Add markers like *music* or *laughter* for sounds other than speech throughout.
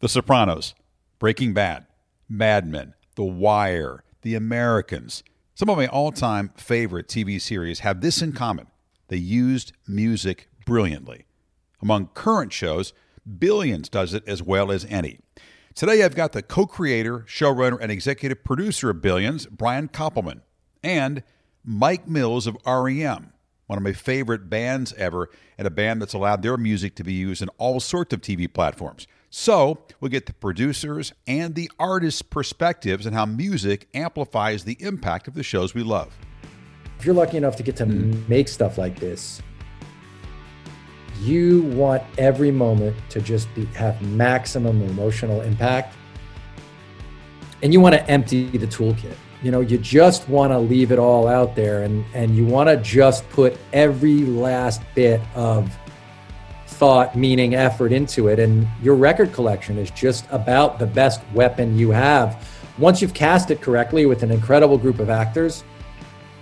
The Sopranos, Breaking Bad, Mad Men, The Wire, The Americans. Some of my all time favorite TV series have this in common they used music brilliantly. Among current shows, Billions does it as well as any. Today, I've got the co creator, showrunner, and executive producer of Billions, Brian Koppelman, and Mike Mills of REM, one of my favorite bands ever, and a band that's allowed their music to be used in all sorts of TV platforms. So, we'll get the producers and the artists' perspectives and how music amplifies the impact of the shows we love. If you're lucky enough to get to mm-hmm. make stuff like this, you want every moment to just be, have maximum emotional impact. And you want to empty the toolkit. You know, you just want to leave it all out there and, and you want to just put every last bit of thought, meaning, effort into it. And your record collection is just about the best weapon you have. Once you've cast it correctly with an incredible group of actors,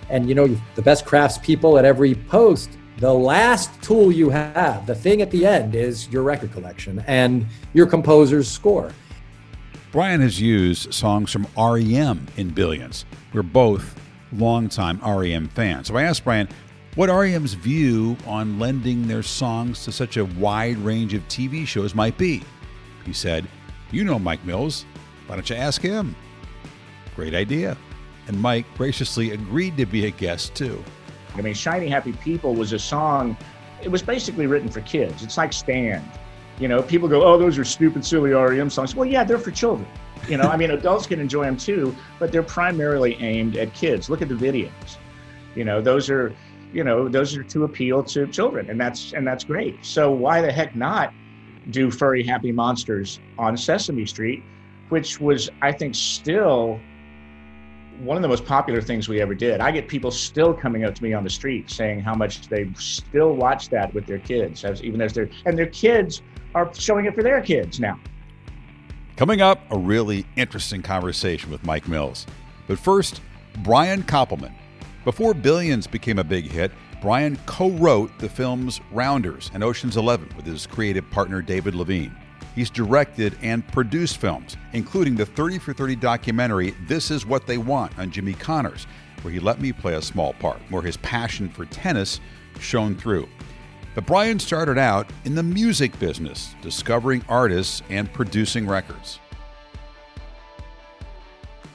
and you know the best craftspeople at every post, the last tool you have, the thing at the end, is your record collection and your composer's score. Brian has used songs from REM in Billions. We're both longtime REM fans. So I asked Brian what REM's view on lending their songs to such a wide range of TV shows might be. He said, You know Mike Mills. Why don't you ask him? Great idea. And Mike graciously agreed to be a guest too. I mean, Shiny Happy People was a song, it was basically written for kids. It's like Stand. You know, people go, oh, those are stupid, silly REM songs. Well, yeah, they're for children. You know, I mean, *laughs* adults can enjoy them too, but they're primarily aimed at kids. Look at the videos. You know, those are you know those are to appeal to children and that's and that's great. So why the heck not do furry happy monsters on sesame street which was i think still one of the most popular things we ever did. I get people still coming up to me on the street saying how much they still watch that with their kids as even as their and their kids are showing it for their kids now. Coming up a really interesting conversation with mike mills. But first brian koppelman before Billions became a big hit, Brian co wrote the films Rounders and Ocean's Eleven with his creative partner David Levien. He's directed and produced films, including the 30 for 30 documentary This Is What They Want on Jimmy Connors, where he let me play a small part, where his passion for tennis shone through. But Brian started out in the music business, discovering artists and producing records.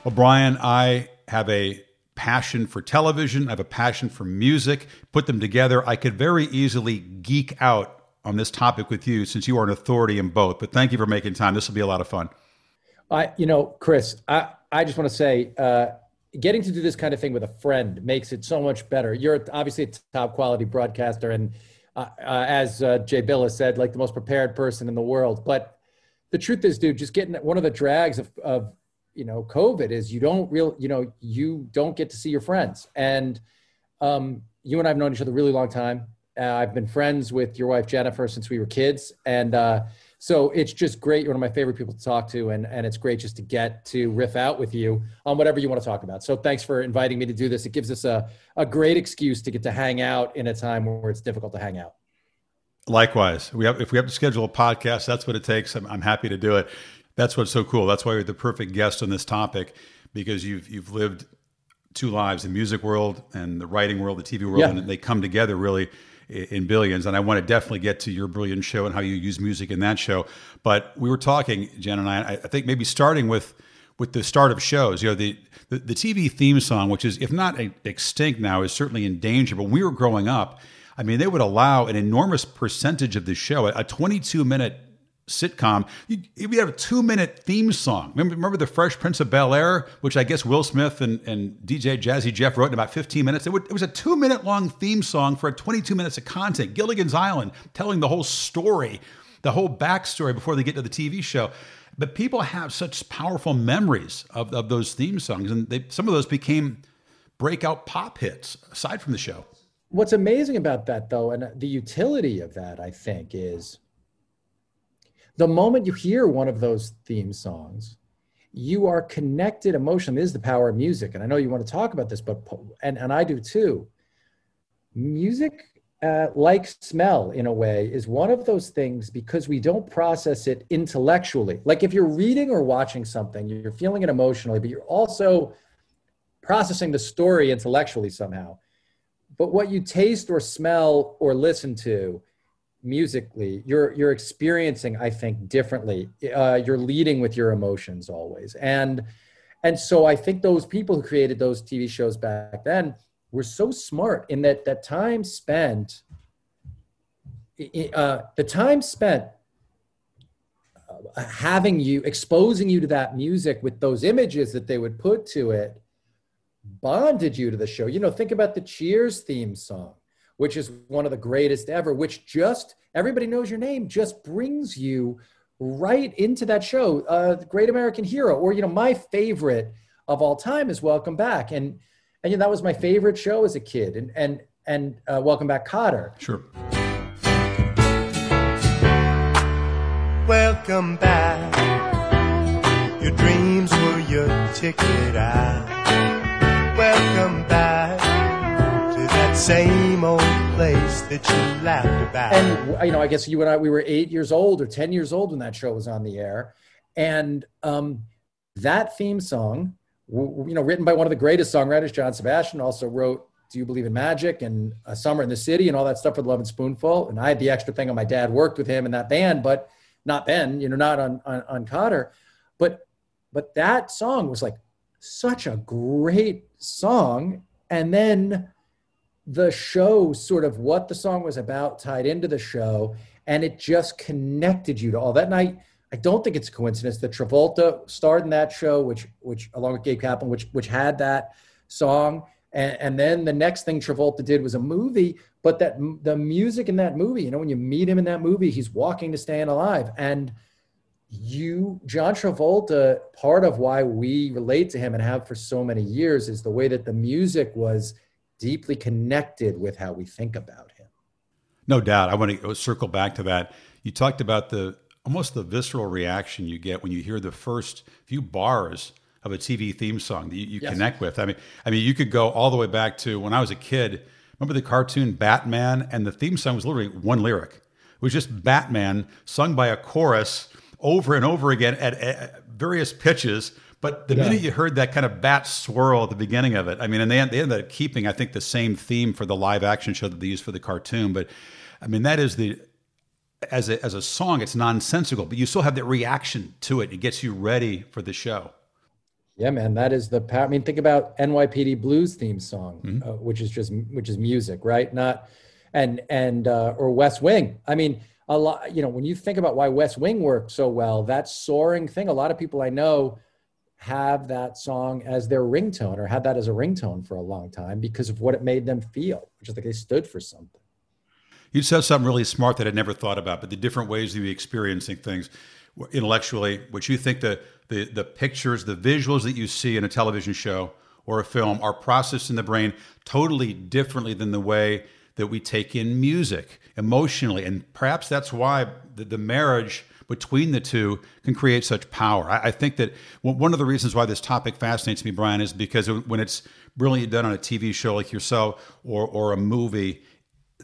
Well, Brian, I have a passion for television, I have a passion for music. Put them together, I could very easily geek out on this topic with you since you are an authority in both. But thank you for making time. This will be a lot of fun. I, you know, Chris, I, I just want to say, uh, getting to do this kind of thing with a friend makes it so much better. You're obviously a top quality broadcaster, and uh, uh, as uh, Jay Bilas said, like the most prepared person in the world. But the truth is, dude, just getting one of the drags of, of you know covid is you don't real you know you don't get to see your friends. And um, you and i've known each other a really long time. Uh, i've been friends with your wife jennifer since we were kids. And uh, so it's just great. You're one of my favorite people to talk to. And, and it's great just to get to riff out with you on whatever you want to talk about. So thanks for inviting me to do this. It gives us a, a great excuse to get to hang out in a time where it's difficult to hang out. Likewise, we have, if we have to schedule a podcast, that's what it takes. I'm, I'm happy to do it. That's what's so cool. That's why you're the perfect guest on this topic because you've you've lived two lives: the music world and the writing world, the TV world, yeah. and they come together really in billions. And I want to definitely get to your brilliant show and how you use music in that show. But we were talking, Jen and I. I think maybe starting with with the start of shows. You know, the the, the TV theme song, which is if not extinct now, is certainly in danger. But when we were growing up, I mean, they would allow an enormous percentage of the show, a 22 minute sitcom, you, you have a two minute theme song. Remember, remember The Fresh Prince of Bel Air, which I guess Will Smith and, and DJ Jazzy Jeff wrote in about 15 minutes? It, would, it was a two minute long theme song for 22 minutes of content. Gilligan's Island, telling the whole story, the whole backstory before they get to the TV show. But people have such powerful memories of, of those theme songs, and they, some of those became breakout pop hits aside from the show. What's amazing about that, though, and the utility of that, I think, is the moment you hear one of those theme songs, you are connected emotionally. This is the power of music. And I know you want to talk about this, but, and, and I do too. Music uh, like smell in a way is one of those things because we don't process it intellectually like if you're reading or watching something you're feeling it emotionally but you're also processing the story intellectually somehow but what you taste or smell or listen to musically you're you're experiencing i think differently. Uh, you're leading with your emotions always. And and so i think those people who created those tv shows back then were so smart in that that time spent uh, the time spent uh, having you exposing you to that music with those images that they would put to it bonded you to the show. You know think about the cheers theme song which is one of the greatest ever which just everybody knows your name just brings you right into that show uh, great american hero or you know my favorite of all time is welcome back and and you know, that was my favorite show as a kid. And and and uh, Welcome Back, Kotter. Sure. Welcome back. Your dreams were your ticket out. Welcome back to that same old place that you laughed about. And you know, I guess you and I we were eight years old or ten years old when that show was on the air, and um, that theme song you know, written by one of the greatest songwriters, John Sebastian, also wrote "Do You Believe in Magic" and "A Summer in the City" and all that stuff for the Lovin' Spoonful. And I had the extra thing on my dad worked with him in that band, but not then, you know, not on on, on Kotter. But but that song was like such a great song, and then the show, sort of what the song was about, tied into the show, and it just connected you to all that night I don't think it's a coincidence that Travolta starred in that show, which which along with Gabe Kaplan, which which had that song. And, and then the next thing Travolta did was a movie, but that the music in that movie, you know, when you meet him in that movie, he's walking to staying alive. And you, John Travolta, part of why we relate to him and have for so many years is the way that the music was deeply connected with how we think about him. No doubt. I want to circle back to that. You talked about the almost the visceral reaction you get when you hear the first few bars of a TV theme song that you, you yes. connect with. I mean, I mean, you could go all the way back to when I was a kid. Remember the cartoon Batman, and the theme song was literally one lyric. It was just Batman sung by a chorus over and over again at, at various pitches. But the yeah. minute you heard that kind of bat swirl at the beginning of it, I mean, and they, they ended up keeping, I think, the same theme for the live action show that they used for the cartoon. But I mean, that is the as a, as a song, it's nonsensical, but you still have that reaction to it. It gets you ready for the show. Yeah, man, that is the power. I mean, think about NYPD Blue's theme song, mm-hmm. uh, which is just which is music, right? Not and and uh, or West Wing. I mean, a lot. You know, when you think about why West Wing worked so well, that soaring thing. A lot of people I know have that song as their ringtone or had that as a ringtone for a long time because of what it made them feel, which is like they stood for something. You said something really smart that I'd never thought about, but the different ways of experiencing things intellectually, which you think the, the, the pictures, the visuals that you see in a television show or a film are processed in the brain totally differently than the way that we take in music emotionally. And perhaps that's why the, the marriage between the two can create such power. I, I, think that one of the reasons why this topic fascinates me, Brian, is because when it's brilliantly done on a TV show like yourself or, or a movie,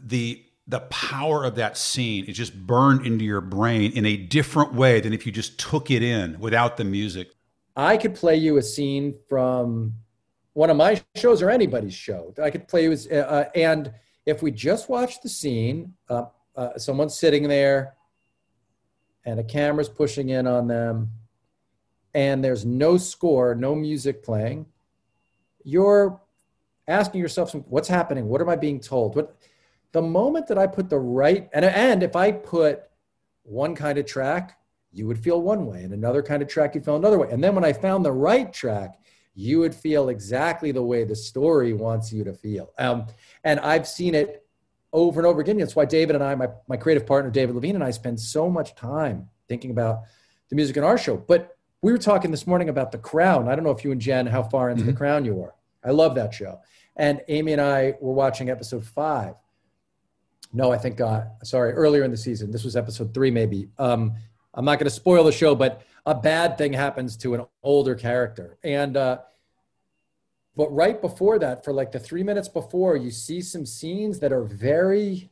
the the power of that scene is just burned into your brain in a different way than if you just took it in without the music. I could play you a scene from one of my shows or anybody's show. I could play you, uh, and if we just watch the scene, uh, uh, someone's sitting there, and a camera's pushing in on them, and there's no score, no music playing. You're asking yourself, "What's happening? What am I being told?" What the moment that I put the right and and if I put one kind of track, you would feel one way, and another kind of track you feel another way. And then when I found the right track, you would feel exactly the way the story wants you to feel. Um, and I've seen it over and over again. That's why David and I, my, my creative partner David Levien and I spend so much time thinking about the music in our show. But we were talking this morning about The Crown. I don't know if you and Jen, how far into mm-hmm. The Crown you are. I love that show. And Amy and I were watching episode five no, I think, uh, sorry, earlier in the season. This was episode three, maybe. Um, I'm not going to spoil the show, but a bad thing happens to an older character. And uh, but right before that, for like the three minutes before, you see some scenes that are very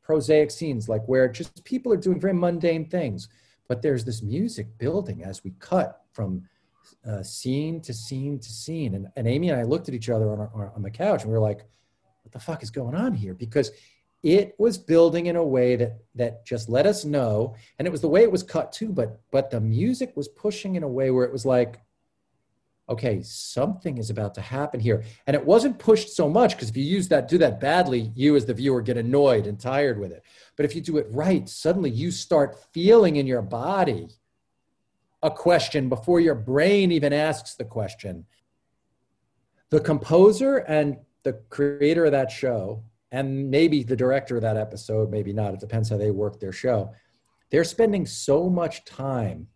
prosaic scenes, like where just people are doing very mundane things. But there's this music building as we cut from uh, scene to scene to scene. And, and Amy and I looked at each other on, our, on the couch and we were like, what the fuck is going on here? Because it was building in a way that that just let us know and it was the way it was cut too but but the music was pushing in a way where it was like okay something is about to happen here and it wasn't pushed so much because if you use that do that badly you as the viewer get annoyed and tired with it but if you do it right suddenly you start feeling in your body a question before your brain even asks the question the composer and the creator of that show and maybe the director of that episode, maybe not. It depends how they work their show. They're spending so much time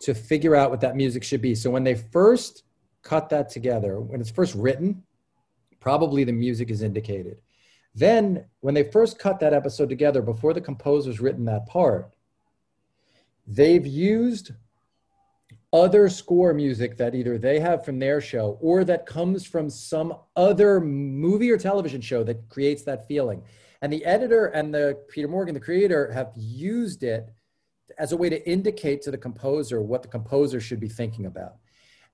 to figure out what that music should be. So when they first cut that together, when it's first written, probably the music is indicated. Then, when they first cut that episode together, before the composer's written that part, they've used other score music that either they have from their show or that comes from some other movie or television show that creates that feeling. And the editor and the Peter Morgan, the creator, have used it as a way to indicate to the composer what the composer should be thinking about.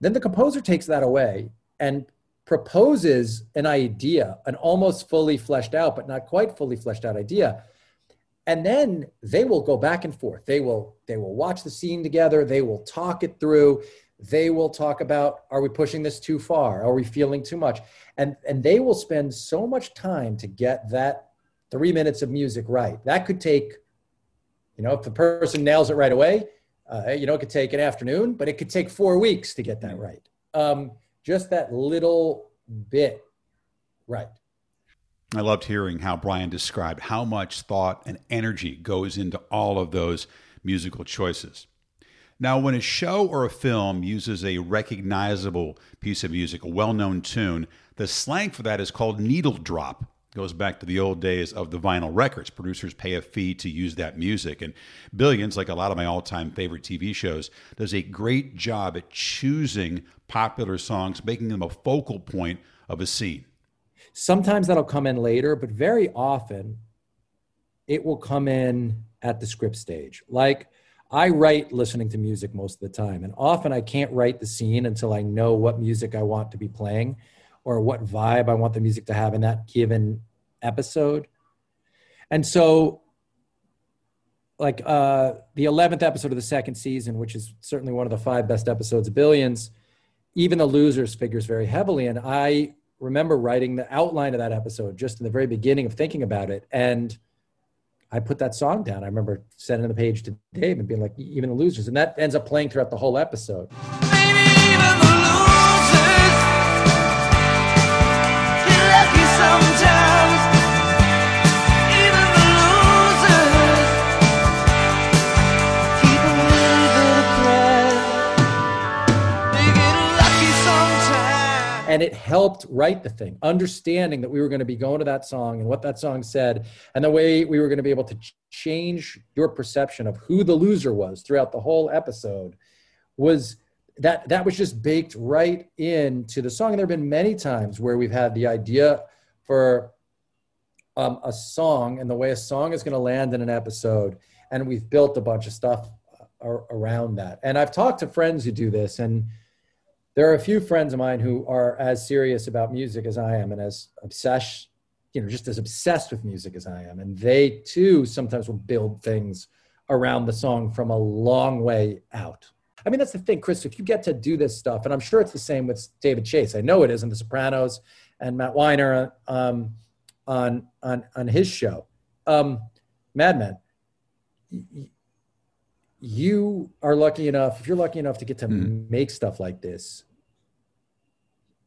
Then the composer takes that away and proposes an idea, an almost fully fleshed out, but not quite fully fleshed out idea. And then they will go back and forth. They will they will watch the scene together. They will talk it through. They will talk about are we pushing this too far? Are we feeling too much? And and they will spend so much time to get that three minutes of music right. That could take you know if the person nails it right away uh, you know it could take an afternoon but it could take four weeks to get that right um, just that little bit right I loved hearing how Brian described how much thought and energy goes into all of those musical choices. Now, when a show or a film uses a recognizable piece of music, a well known tune, the slang for that is called needle drop. Goes back to the old days of the vinyl records. Producers pay a fee to use that music. And Billions, like a lot of my all time favorite TV shows, does a great job at choosing popular songs, making them a focal point of a scene. Sometimes that'll come in later, but very often it will come in at the script stage. Like I write listening to music most of the time, and often I can't write the scene until I know what music I want to be playing or what vibe I want the music to have in that given episode. And so like uh, the 11th episode of the second season, which is certainly one of the five best episodes of Billions, even the losers figures very heavily. And I remember writing the outline of that episode just in the very beginning of thinking about it. And I put that song down. I remember sending the page to Dave and being like, even the losers. And that ends up playing throughout the whole episode. And it helped write the thing understanding that we were going to be going to that song and what that song said and the way we were going to be able to change your perception of who the loser was throughout the whole episode was that that was just baked right into the song. And there have been many times where we've had the idea for um, a song and the way a song is going to land in an episode and we've built a bunch of stuff uh, around that. And i've talked to friends who do this and there are a few friends of mine who are as serious about music as I am and as obsessed, you know, just as obsessed with music as I am. And they too sometimes will build things around the song from a long way out. I mean, that's the thing, Chris. If you get to do this stuff, and I'm sure it's the same with David Chase. I know it is in The Sopranos and Matt Weiner um, on on on his show, um, Mad Men you are lucky enough, if you're lucky enough to get to mm. make stuff like this,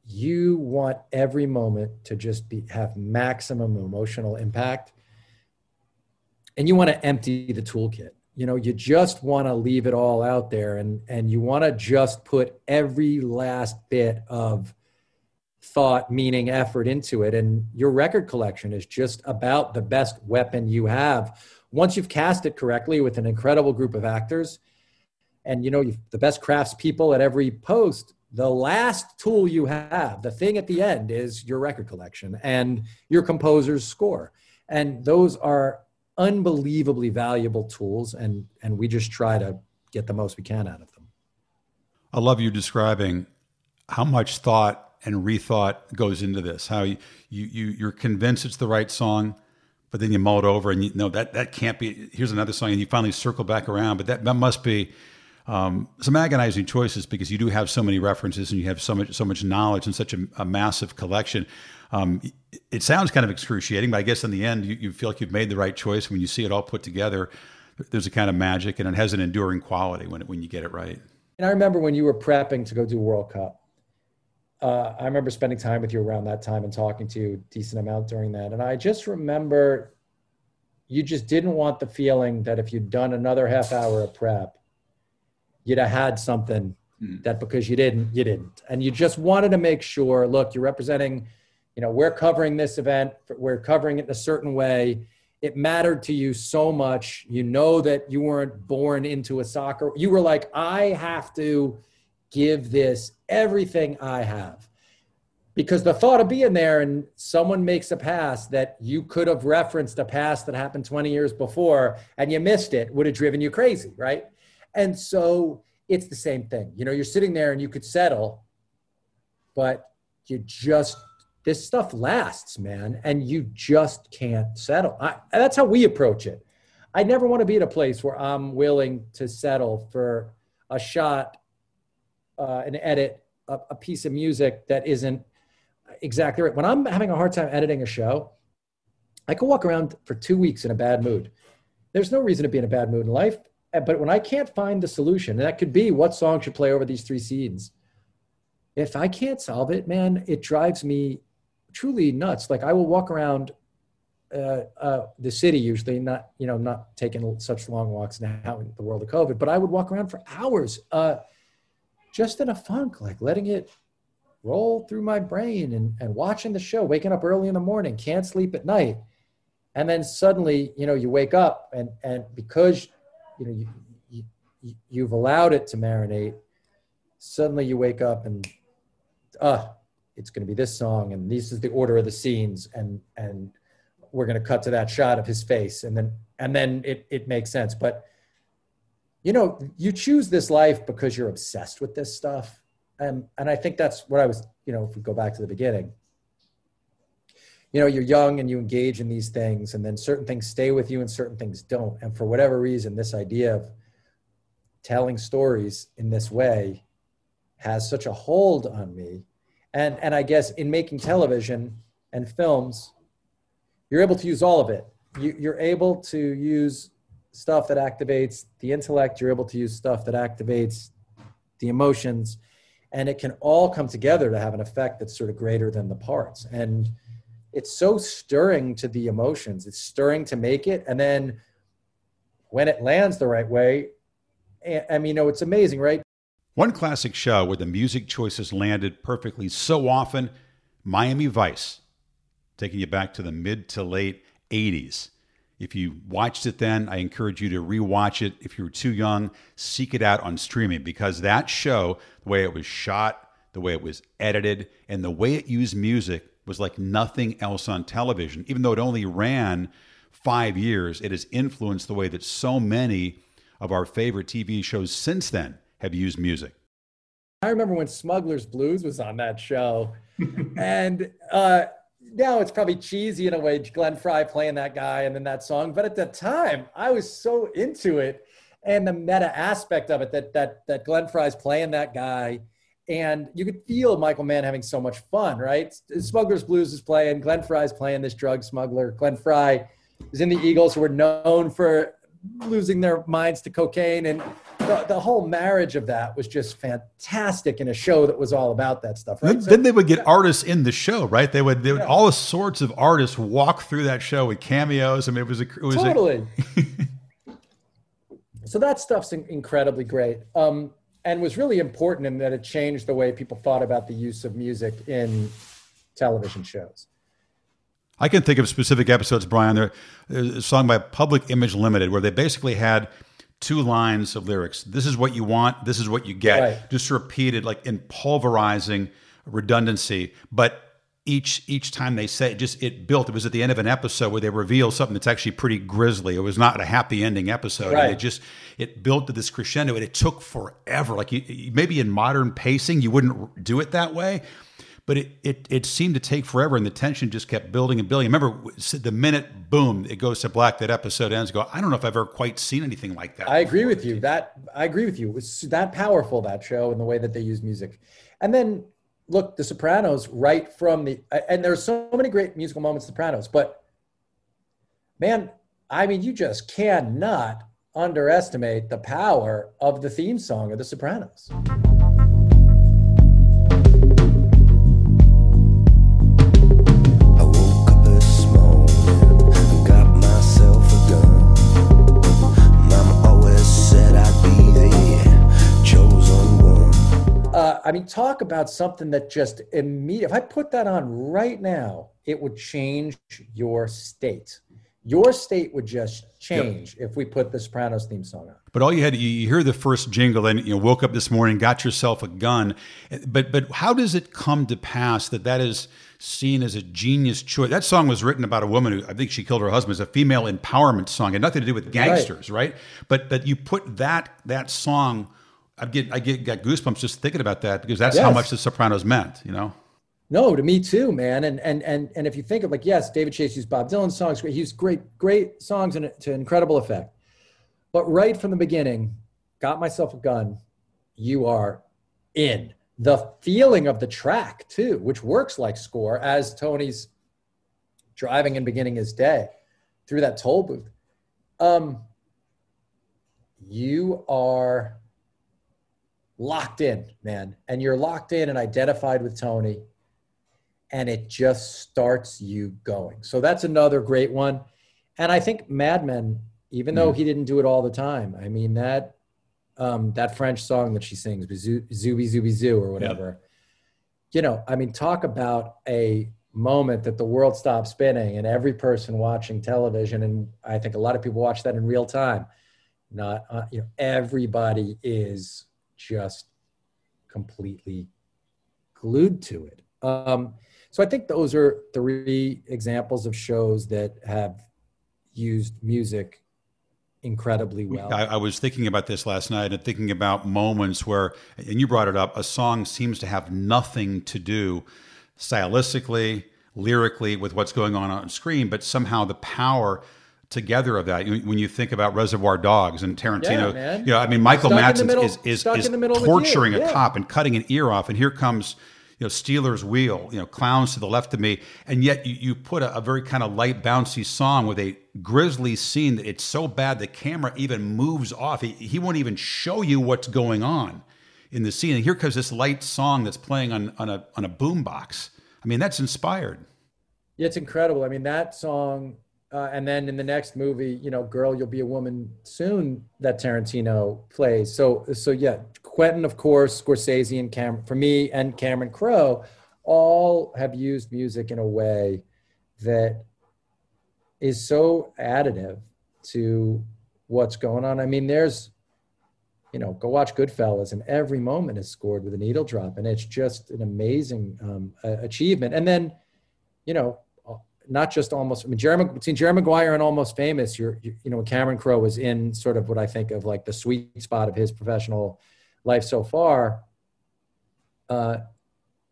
you want every moment to just be have maximum emotional impact. And you want to empty the toolkit. You know, you just want to leave it all out there and and you want to just put every last bit of thought, meaning, effort into it. And your record collection is just about the best weapon you have once you've cast it correctly with an incredible group of actors and you know the best craftspeople at every post the last tool you have, the thing at the end is your record collection and your composer's score. And those are unbelievably valuable tools and and we just try to get the most we can out of them. I love you describing how much thought and rethought goes into this. How you you you're convinced it's the right song, but then you mull it over and you know that that can't be. Here's another song, and you finally circle back around. But that that must be um, some agonizing choices because you do have so many references and you have so much so much knowledge and such a, a massive collection. Um, it sounds kind of excruciating, but I guess in the end, you, you, feel like you've made the right choice when you see it all put together. There's a kind of magic, and it has an enduring quality when it, when you get it right. And I remember when you were prepping to go do World Cup. Uh, I remember spending time with you around that time and talking to you a decent amount during that. And I just remember you just didn't want the feeling that if you'd done another half hour of prep, you'd have had something mm. that because you didn't, you didn't. And you just wanted to make sure, look, you're representing, you know, we're covering this event, we're covering it in a certain way. It mattered to you so much. You know that you weren't born into a soccer. You were like, I have to give this everything I have. Because the thought of being there and someone makes a pass that you could have referenced a pass that happened 20 years before and you missed it would have driven you crazy, right? And so it's the same thing. You know, you're sitting there and you could settle, but you just this stuff lasts, man, and you just can't settle. I, that's how we approach it. I never want to be at a place where I'm willing to settle for a shot, uh, an edit, a, a piece of music that isn't exactly right. When I'm having a hard time editing a show, I can walk around for two weeks in a bad mood. There's no reason to be in a bad mood in life but when I can't find the solution, and that could be what song should play over these three scenes. If I can't solve it, man, it drives me truly nuts. Like I will walk around uh, uh, the city usually, not you know, not taking such long walks now in the world of COVID, but I would walk around for hours, uh, just in a funk, like letting it roll through my brain and, and watching the show, waking up early in the morning, can't sleep at night. And then suddenly, you know, you wake up and, and because you know you, you you've allowed it to marinate suddenly you wake up and uh it's going to be this song and this is the order of the scenes and and we're going to cut to that shot of his face and then and then it it makes sense but you know you choose this life because you're obsessed with this stuff. And and i think that's what i was you know if we go back to the beginning. You know you're young and you engage in these things and then certain things stay with you and certain things don't. And for whatever reason this idea of telling stories in this way has such a hold on me. And and i guess in making television and films you're able to use all of it. You, you're able to use stuff that activates the intellect you're able to use stuff that activates the emotions and it can all come together to have an effect that's sort of greater than the parts and it's so stirring to the emotions. It's stirring to make it. And then when it lands the right way, eh, I mean, you know, it's amazing, right? One classic show where the music choices landed perfectly so often Miami Vice, taking you back to the mid to late 80s. If you watched it then, I encourage you to rewatch it. If you were too young, seek it out on streaming because that show, the way it was shot, the way it was edited, and the way it used music was like nothing else on television. Even though it only ran five years, it has influenced the way that so many of our favorite TV shows since then have used music. I remember when Smuggler's Blues was on that show. *laughs* and uh, now it's probably cheesy in a way, Glenn Frey playing that guy and then that song. But at the time, I was so into it. And the meta aspect of it that that that Glenn Frey's playing that guy and you could feel Michael Mann having so much fun, right? Smuggler's Blues is playing, Glenn Frey's playing this drug smuggler. Glenn Frey is in the Eagles, who were known for losing their minds to cocaine, and the, the whole marriage of that was just fantastic in a show that was all about that stuff. Right? Then, so, then they would get yeah. artists in the show, right? They would, they would yeah. all sorts of artists walk through that show with cameos. I mean, it was a, it was totally. A... *laughs* so that stuff's incredibly great. Um, and was really important in that it changed the way people thought about the use of music in television shows. I can think of specific episodes, Brian. There's a song by Public Image Limited where they basically had two lines of lyrics. This is what you want. This is what you get. Right. Just repeated, like in pulverizing redundancy, but each each time they say it just it built it was at the end of an episode where they reveal something that's actually pretty grisly it was not a happy ending episode Right. and it just it built to this crescendo and it took forever like you, you- maybe in modern pacing you wouldn't do it that way but it, it it seemed to take forever and the tension just kept building and building remember the minute boom it goes to black that episode ends go i don't know if i've ever quite seen anything like that I agree before. with you. That I agree with you. It was that powerful that show and the way that they use music. And then look, The Sopranos, right from the and there's so many great musical moments, Sopranos, but man, I mean, you just cannot underestimate the power of the theme song of The Sopranos. I mean, talk about something that just immediate. If I put that on right now, it would change your state. Your state would just change if we put the Sopranos theme song on. But all you had, you- you hear the first jingle, and you know, woke up this morning, got yourself a gun. But but how does it come to pass that that is seen as a genius choice? That song was written about a woman who I think she killed her husband. It's a female empowerment song, it had nothing to do with gangsters, right? But but you put that that song. I get I get got goosebumps just thinking about that because that's how much The Sopranos meant, you know. No, to me too, man. And and and and if you think of like, yes, David Chase used Bob Dylan songs. He used great, great songs and to incredible effect. But right from the beginning, got myself a gun. You are in the feeling of the track too, which works like score as Tony's driving and beginning his day through that toll booth. Um, you are locked in, man, and you're locked in and identified with Tony and it just starts you going. So that's another great one. And I think Mad Men, even though he didn't do it all the time, I mean that um, that French song that she sings, Zoo- Zooby Zooby Zoo or whatever. You know, I mean, talk about a moment that the world stops spinning and every person watching television, and I think a lot of people watch that in real time. Not, uh, you know, everybody is just completely glued to it. Um, so I think those are three examples of shows that have used music incredibly well. I, I was thinking about this last night and thinking about moments where, and you brought it up, a song seems to have nothing to do stylistically, lyrically with what's going on on screen, but somehow the power together of that. When you think about Reservoir Dogs and Tarantino, Yeah, man. you know, I mean, Michael Madsen is is, is in the middle of the torturing deal, a yeah. cop and cutting an ear off, and here comes. You know, Stealers Wheel, you know, clowns to the left of me. And yet you, you put a, a very kind of light, bouncy song with a grisly scene that it's so bad the camera even moves off. He, he won't even show you what's going on in the scene. And here comes this light song that's playing on, on a on a boombox. I mean, that's inspired. Yeah, it's incredible. I mean, that song, uh, and then in the next movie, you know, "Girl, You'll Be a Woman Soon," that Tarantino plays. So, so yeah, Quentin, of course, Scorsese, and Cameron, for me, and Cameron Crowe, all have used music in a way that is so additive to what's going on. I mean, there's, you know, go watch Goodfellas, and every moment is scored with a needle drop, and it's just an amazing um, achievement. And then, you know, not just almost. I mean, between Jerry Maguire and Almost Famous, you're, you you know, Cameron Crowe was in sort of what I think of like the sweet spot of his professional life so far. Uh,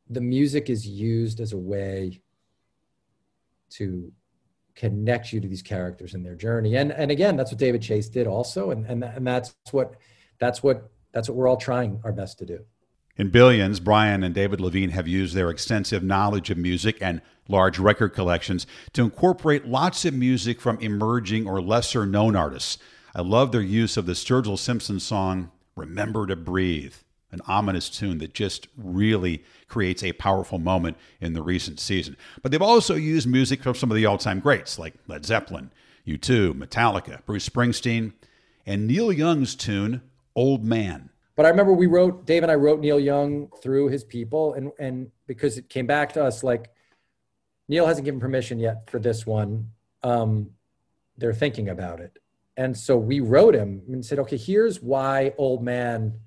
the music is used as a way to connect you to these characters and their journey. And and again, that's what David Chase did also, and and and that's what that's what that's what we're all trying our best to do. In Billions, Brian and David Levien have used their extensive knowledge of music and large record collections to incorporate lots of music from emerging or lesser known artists. I love their use of the Sturgill Simpson song, Remember to Breathe, an ominous tune that just really creates a powerful moment in the recent season. But they've also used music from some of the all time greats like Led Zeppelin, U2, Metallica, Bruce Springsteen, and Neil Young's tune, Old Man. But I remember we wrote Dave and I wrote Neil Young through his people, and and because it came back to us like Neil hasn't given permission yet for this one. Um, they're thinking about it, and so we wrote him and said, okay, here's why Old Man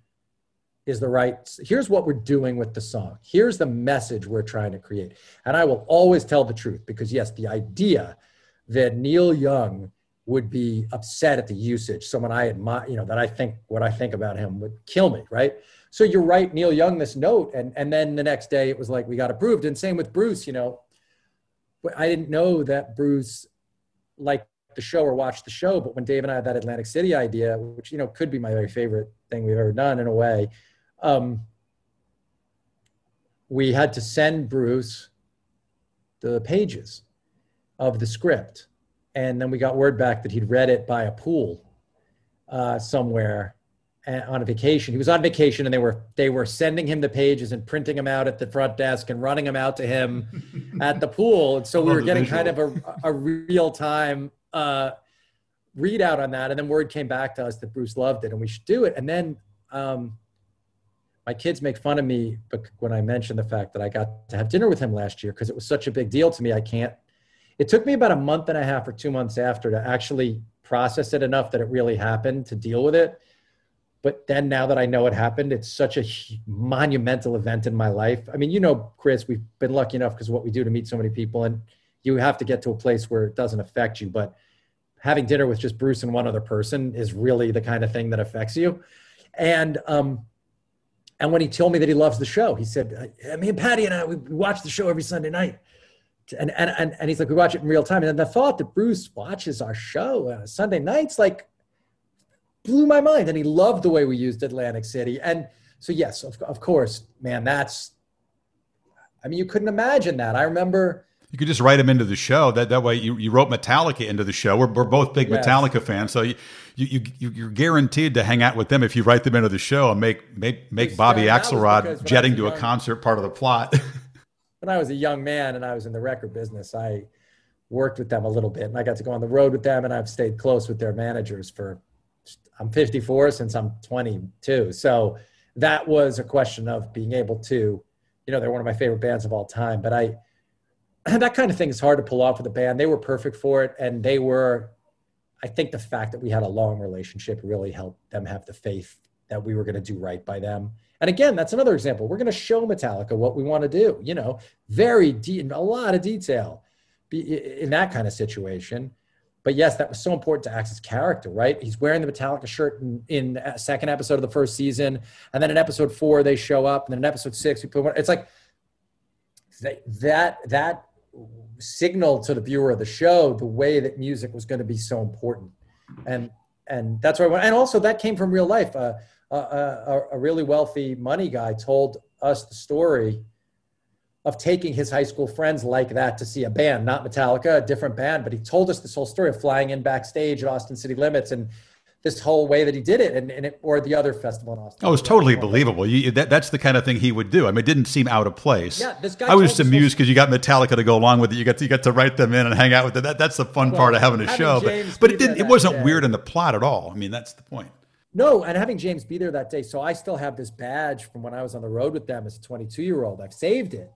is the right, here's what we're doing with the song. Here's the message we're trying to create. And I will always tell the truth because, yes, the idea that Neil Young would be upset at the usage, someone I admire, you know, that I think what I think about him would kill me, right? So you write Neil Young this note, and and then the next day it was like we got approved. And same with Bruce, you know. I didn't know that Bruce liked the show or watched the show, but when Dave and I had that Atlantic City idea, which you know could be my very favorite thing we've ever done in a way, um, we had to send Bruce the pages of the script, and then we got word back that he'd read it by a pool uh, somewhere on a vacation. He was on vacation, and they were they were sending him the pages and printing them out at the front desk and running them out to him *laughs* at the pool. And so we were getting visual. kind of a, a real time uh, readout on that. And then word came back to us that Bruce loved it and we should do it. And then um, my kids make fun of me when I mention the fact that I got to have dinner with him last year because it was such a big deal to me. I can't. It took me about a month and a half or two months after to actually process it enough that it really happened to deal with it but then now that I know it happened, it's such a monumental event in my life. I mean, you know, Chris, we've been lucky enough because what we do to meet so many people, and you have to get to a place where it doesn't affect you. But having dinner with just Bruce and one other person is really the kind of thing that affects you. And um, and when he told me that he loves the show, he said, "Me and Patty and I we watch the show every Sunday night." And, and, and, and he's like, we watch it in real time. And the thought that Bruce watches our show uh, Sunday nights, like, blew my mind. And he loved the way we used Atlantic City. And so, yes, of, of course, man, that's, I mean, you couldn't imagine that. I remember. You could just write him into the show. That that way, you, you wrote Metallica into the show. We're, we're both big yes. Metallica fans, so you, you you you're guaranteed to hang out with them if you write them into the show and make make make Bobby Axelrod jetting to a concert part of the plot. *laughs* when I was a young man and I was in the record business, I worked with them a little bit, and I got to go on the road with them, and I've stayed close with their managers for I'm 54 since I'm 22. So that was a question of being able to, you know, they're one of my favorite bands of all time. But I, *clears throat* that kind of thing is hard to pull off with a band. They were perfect for it. And they were, I think the fact that we had a long relationship really helped them have the faith that we were going to do right by them. And again, that's another example. We're going to show Metallica what we want to do, you know, very deep, a lot of detail in that kind of situation. But yes, that was so important to Axl's character, right? He's wearing the Metallica shirt in, in a second episode of the first season, and then in episode four they show up, and then in episode six we put one. It's like that that signal to the viewer of the show the way that music was going to be so important, and and that's why. I went. And also that came from real life. Uh, a, a, a really wealthy money guy told us the story of taking his high school friends like that to see a band, not Metallica, a different band. But he told us this whole story of flying in backstage at Austin City Limits and this whole way that he did it, and, and it, or the other festival in Austin. Oh, it's totally believable. You, that, that's the kind of thing he would do. I mean, it didn't seem out of place. Yeah, this guy. I was just amused because you got Metallica to go along with it. You got to, you got to write them in and hang out with them. That, that's the fun well, part of having a show. James but but it didn't. It wasn't weird in the plot at all. I mean, that's the point. No, and having James be there that day, so I still have this badge from when I was on the road with them as a 22 year old. I've saved it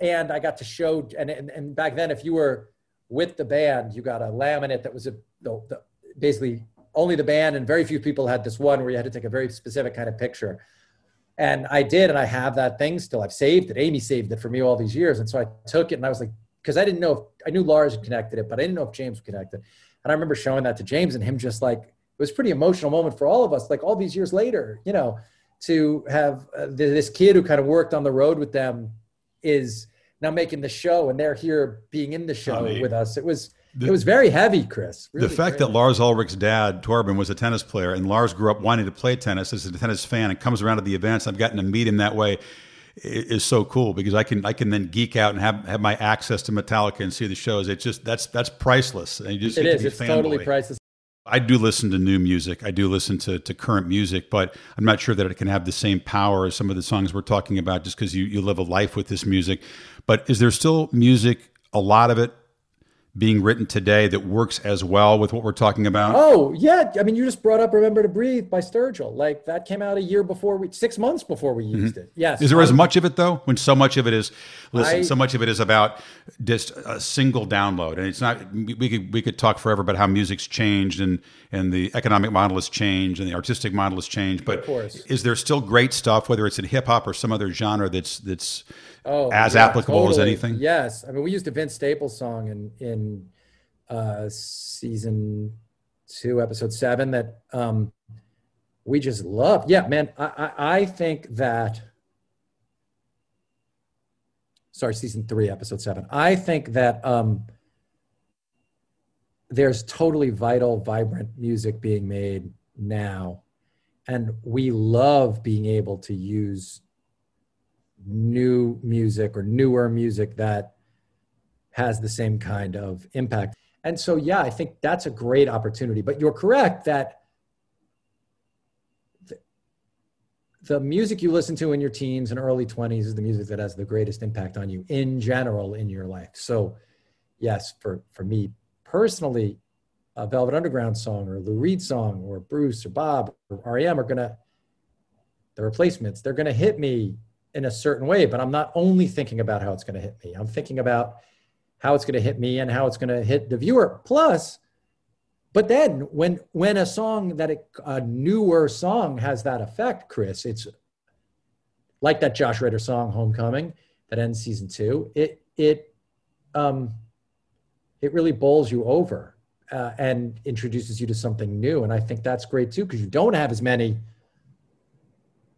and I got to show and, and and back then if you were with the band, you got a laminate that was a the, the, basically only the band and very few people had this one where you had to take a very specific kind of picture. And I did, and I have that thing still. I've saved it. Amy saved it for me all these years, and so I took it, and I was like, because I didn't know if I knew Lars had connected it, but I didn't know if James would connect it. And I remember showing that to James, and him just like was pretty emotional moment for all of us. Like all these years later, you know, to have uh, this kid who kind of worked on the road with them is now making the show and they're here being in the show I mean, with us. It was the, it was very heavy, Chris. Really the fact that Lars Ulrich's dad, Torben, was a tennis player and Lars grew up wanting to play tennis as a tennis fan and comes around to the events. I've gotten to meet him that way is so cool because I can I can then geek out and have, have my access to Metallica and see the shows. It's just that's that's priceless. And you just it is. It's totally boy. priceless. I do listen to new music. I do listen to, to current music, but I'm not sure that it can have the same power as some of the songs we're talking about just because you, you live a life with this music. But is there still music, a lot of it, being written today that works as well with what we're talking about? Oh yeah, I mean, you just brought up "Remember to Breathe" by Sturgill. Like that came out a year before we, six months before we used mm-hmm. it. Yes. Is there as much of it though? When so much of it is, listen, I, so much of it is about just a single download, and it's not. We could we could talk forever about how music's changed and and the economic model has changed and the artistic model has changed. But is there still great stuff, whether it's in hip hop or some other genre that's that's oh, as yeah, applicable totally. as anything? Yes, I mean we used a Vince Staples song in in uh, season two, episode seven that um, we just love. Yeah, man, I, I, I think that. Sorry, season three, episode seven. I think that um, there's totally vital, vibrant music being made now. And we love being able to use new music or newer music that has the same kind of impact. And so, yeah, I think that's a great opportunity. But you're correct that the, music you listen to in your teens and early 20s is the music that has the greatest impact on you in general in your life. So, yes, for, for me personally, a Velvet Underground song or Lou Reed song or Bruce or Bob or REM are going to, the replacements, they're going to hit me in a certain way, but I'm not only thinking about how it's going to hit me. I'm thinking about how it's going to hit me and how it's going to hit the viewer. Plus, but then when when a song that it, a newer song has that effect, Chris, it's like that Josh Ritter song "Homecoming" that ends season two. It it um, it really bowls you over uh, and introduces you to something new, and I think that's great too because you don't have as many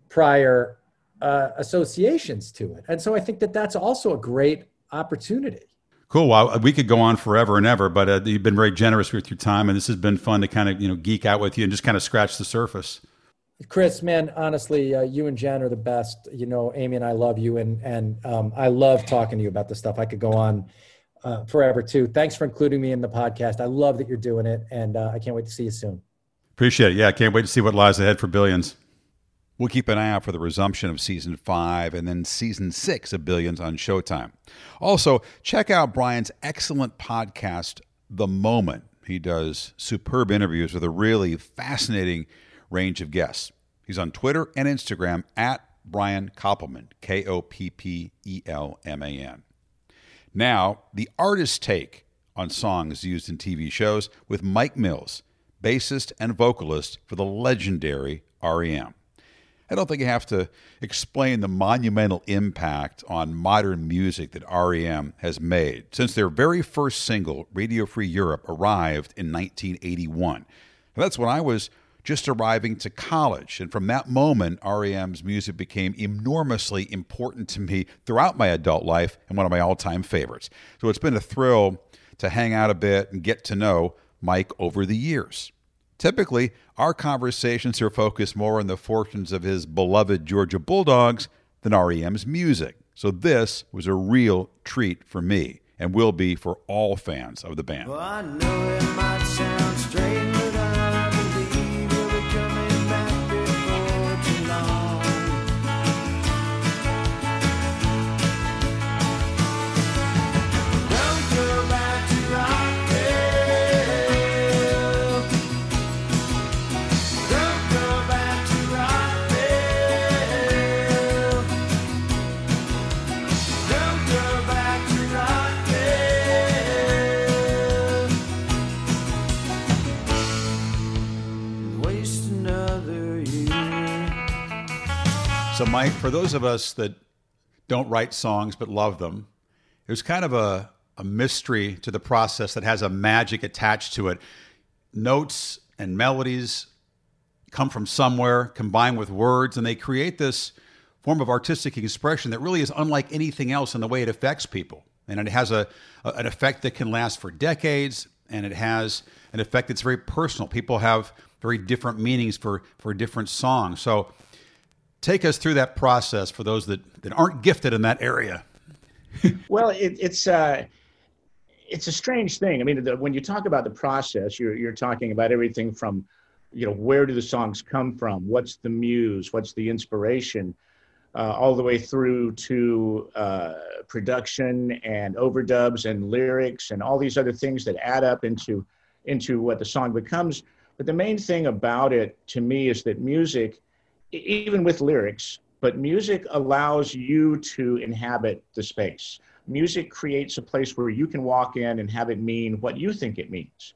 prior uh, associations to it, and so I think that that's also a great opportunity. Cool. Well, we could go on forever and ever, but uh, you've been very generous with your time, and this has been fun to kind of you know geek out with you and just kind of scratch the surface. Chris, man, honestly, uh, you and Jen are the best. You know, Amy and I love you, and and um, I love talking to you about this stuff. I could go on uh, forever too. Thanks for including me in the podcast. I love that you're doing it, and uh, I can't wait to see you soon. Appreciate it. Yeah, I can't wait to see what lies ahead for Billions. We'll keep an eye out for the resumption of season five and then season six of Billions on Showtime. Also, check out Brian's excellent podcast, The Moment. He does superb interviews with a really fascinating range of guests. He's on Twitter and Instagram at Brian Koppelman, K O P P E L M A N. Now, the artist take on songs used in TV shows with Mike Mills, bassist and vocalist for the legendary REM. I don't think you have to explain the monumental impact on modern music that REM has made since their very first single, Radio Free Europe, arrived in 1981. That's when I was just arriving to college. And from that moment, REM's music became enormously important to me throughout my adult life and one of my all time favorites. So it's been a thrill to hang out a bit and get to know Mike over the years. Typically, our conversations are focused more on the fortunes of his beloved Georgia Bulldogs than REM's music. So this was a real treat for me and will be for all fans of the band. Well, So, Mike, for those of us that don't write songs but love them, there's kind of a, a mystery to the process that has a magic attached to it. Notes and melodies come from somewhere, combined with words, and they create this form of artistic expression that really is unlike anything else in the way it affects people. And it has a, a, an effect that can last for decades, and it has an effect that's very personal. People have very different meanings for, for different songs. So take us through that process for those that, that aren't gifted in that area. *laughs* well, it, it's uh, it's a strange thing. I mean, the, when you talk about the process, you're you're talking about everything from, you know, where do the songs come from? What's the muse? What's the inspiration? uh, all the way through to uh, production and overdubs and lyrics and all these other things that add up into into what the song becomes. But the main thing about it to me is that music, even with lyrics, but music allows you to inhabit the space. Music creates a place where you can walk in and have it mean what you think it means.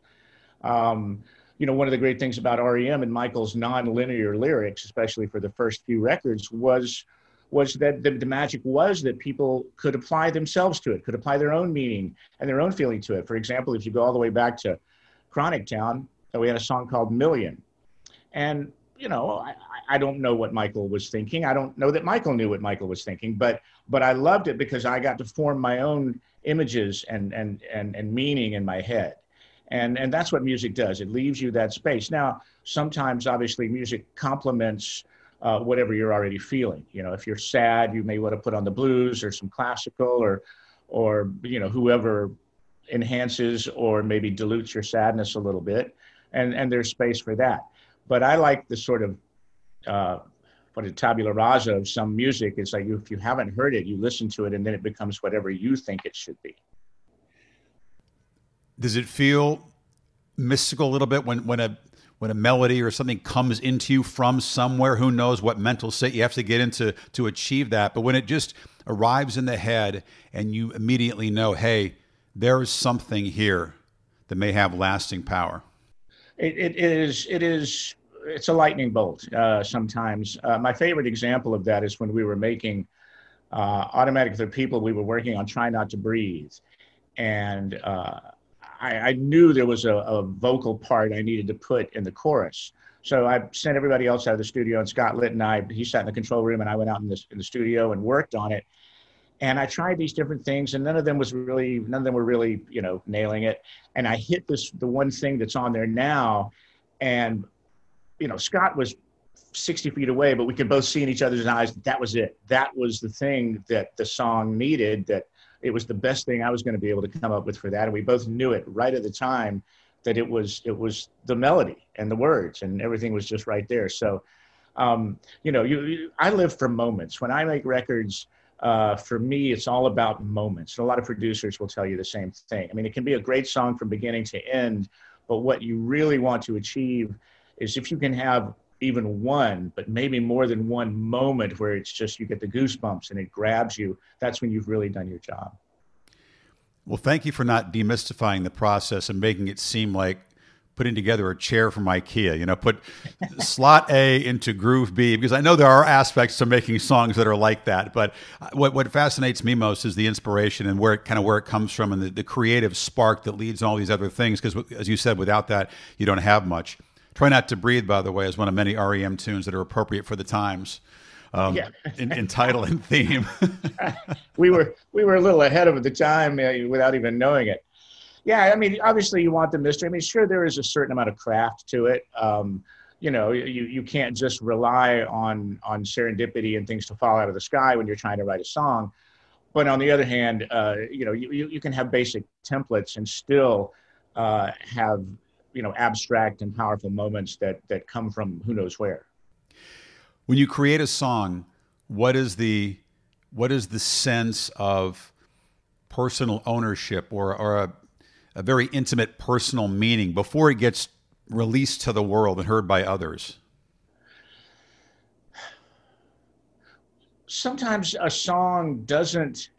Um, you know, one of the great things about REM and Michael's non-linear lyrics, especially for the first few records, was was that the, the, magic was that people could apply themselves to it, could apply their own meaning and their own feeling to it. For example, if you go all the way back to Chronic Town, we had a song called Million. And, you know, I, I don't know what Michael was thinking. I don't know that Michael knew what Michael was thinking, but but I loved it because I got to form my own images and and and, and meaning in my head. And and that's what music does. It leaves you that space. Now, sometimes obviously music complements uh, whatever you're already feeling. You know, if you're sad, you may want to put on the blues or some classical or, or you know, whoever enhances or maybe dilutes your sadness a little bit, and and there's space for that. But I like the sort of uh, what a tabula rasa of some music. It's like if you haven't heard it, you listen to it, and then it becomes whatever you think it should be. Does it feel mystical a little bit when when a when a melody or something comes into you from somewhere who knows what mental state you have to get into to achieve that but when it just arrives in the head and you immediately know hey there is something here that may have lasting power it, it is it is it's a lightning bolt uh, sometimes uh, my favorite example of that is when we were making uh, automatic for people we were working on try not to breathe and uh, I, I knew there was a, a, vocal part I needed to put in the chorus. So I sent everybody else out of the studio, and Scott Litt and I, he sat in the control room, and I went out in in the studio and worked on it. And I tried these different things, and none of them was really, none of them were really, you know, nailing it. And I hit this, the one thing that's on there now, and you know, Scott was 60 feet away, but we could both see in each other's eyes that that was it. That was the thing that the song needed that it was the best thing I was going to be able to come up with for that. And we both knew it right at the time that it was it was the melody and the words and everything was just right there. So, um, you know, you, you, I live for moments. When I make records, uh, for me, it's all about moments. And a lot of producers will tell you the same thing. I mean, it can be a great song from beginning to end, but what you really want to achieve is if you can have even one, but maybe more than one moment where it's just you get the goosebumps and it grabs you, that's when you've really done your job. Well, thank you for not demystifying the process and making it seem like putting together a chair from IKEA. You know, put slot A into groove B because I know there are aspects to making songs that are like that. But what what fascinates me most is the inspiration and where it kind of where it comes from and the, the creative spark that leads all these other things. Because as you said, without that, you don't have much. Try Not to Breathe, by the way, is one of many REM tunes that are appropriate for the times. Um, yeah. in, in, title and theme. *laughs* we were we were a little ahead of the time uh, without even knowing it. Yeah, I mean, obviously you want the mystery. I mean, sure, there is a certain amount of craft to it. Um, you know, you, you can't just rely on on serendipity and things to fall out of the sky when you're trying to write a song. But on the other hand, uh, you know, you, you can have basic templates and still uh, have you know abstract and powerful moments that that come from who knows where when you create a song what is the what is the sense of personal ownership or, or a, a very intimate personal meaning before it gets released to the world and heard by others sometimes a song doesn't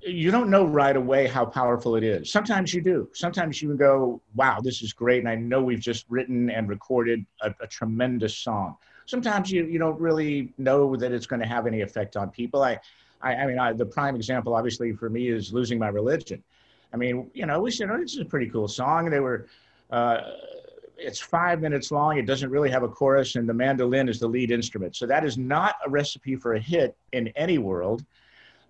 you don't know right away how powerful it is. Sometimes you do. Sometimes you go, wow, this is great. And I know we've just written and recorded a, a tremendous song. Sometimes you, you don't really know that it's going to have any effect on people. I, I, I mean, I, the prime example, obviously, for me is Losing My Religion. I mean, you know, we said, oh, this is a pretty cool song. They were, uh, it's five minutes long. It doesn't really have a chorus, and the mandolin is the lead instrument. So that is not a recipe for a hit in any world.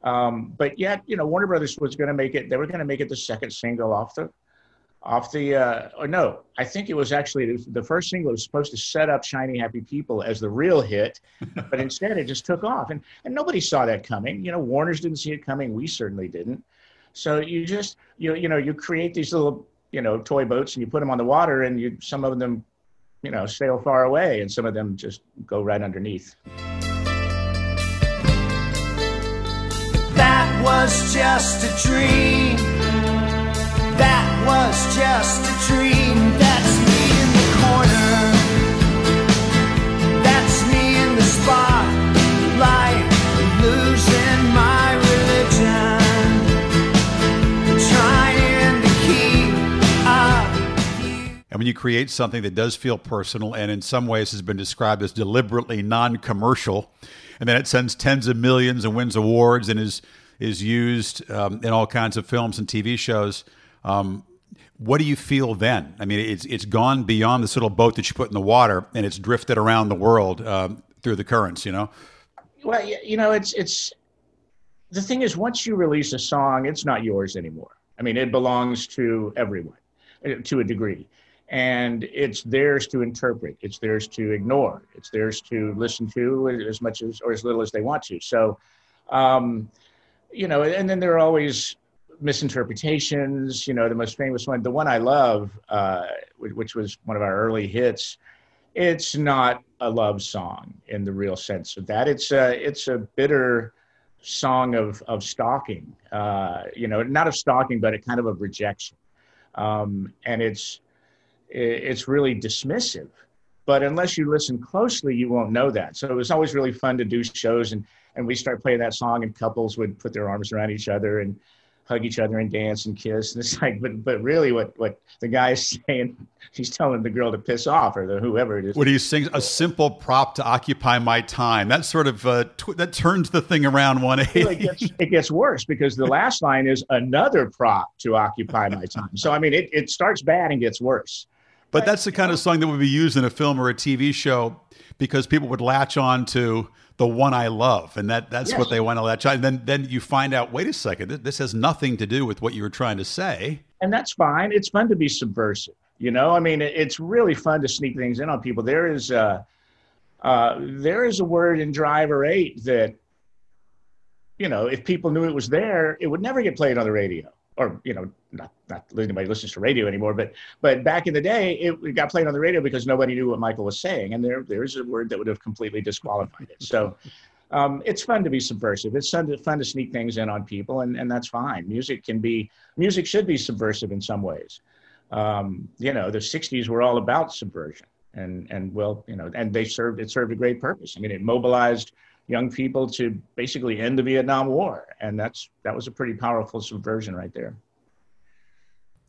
Um, but yet, you know, Warner Brothers was going to make it. They were going to make it the second single off the, off the. Uh, or no, I think it was actually the first single was supposed to set up "Shiny Happy People" as the real hit, but *laughs* instead it just took off, and and nobody saw that coming. You know, Warner's didn't see it coming. We certainly didn't. So you just you you know you create these little you know toy boats and you put them on the water and you some of them you know sail far away and some of them just go right underneath. That was just a dream. That was just a dream. That's And when you create something that does feel personal and in some ways has been described as deliberately non-commercial, and then it sends tens of millions and wins awards and is is used um, in all kinds of films and TV shows. Um, what do you feel then? I mean, it's it's gone beyond this little boat that you put in the water, and it's drifted around the world um, through the currents. You know. Well, you know, it's it's the thing is once you release a song, it's not yours anymore. I mean, it belongs to everyone uh, to a degree. And it's theirs to interpret. It's theirs to ignore. It's theirs to listen to as much as or as little as they want to. So, um, you know, and then there are always misinterpretations. You know, the most famous one, the one I love, uh, which was one of our early hits. It's not a love song in the real sense of that. It's a it's a bitter song of of stalking. Uh, you know, not of stalking, but a kind of a rejection. Um, and it's it's really dismissive. But unless you listen closely, you won't know that. So it was always really fun to do shows and and we start playing that song and couples would put their arms around each other and hug each other and dance and kiss. And it's like, but but really, what what the guy is saying, he's telling the girl to piss off or the whoever it is. When he sings a simple prop to occupy my time, that sort of uh, tw- that turns the thing around one Well, it gets, it gets worse because the last line is another prop to occupy my time. So I mean, it, it starts bad and gets worse. But that's the kind of song that would be used in a film or a TV show because people would latch on to the one I love, and that that's Yes. what they want to latch on. And then then you find out, wait a second, this, this has nothing to do with what you were trying to say. and that's fine. It's fun to be subversive. You know, I mean, it's really fun to sneak things in on people. There is uh, uh, there is a word in Driver Eight that, you know, if people knew it was there, it would never get played on the radio. Or you know, not not anybody listens to radio anymore, but but back in the day, it, got played on the radio because nobody knew what Michael was saying, and there there is a word that would have completely disqualified it. So. Um, it's fun to be subversive. It's fun to, fun to sneak things in on people, and, and that's fine. Music can be music should be subversive in some ways. Um, you know, the '60s were all about subversion, and and well, you know, and they served it served a great purpose. I mean, it mobilized young people to basically end the Vietnam War, and that's that was a pretty powerful subversion right there.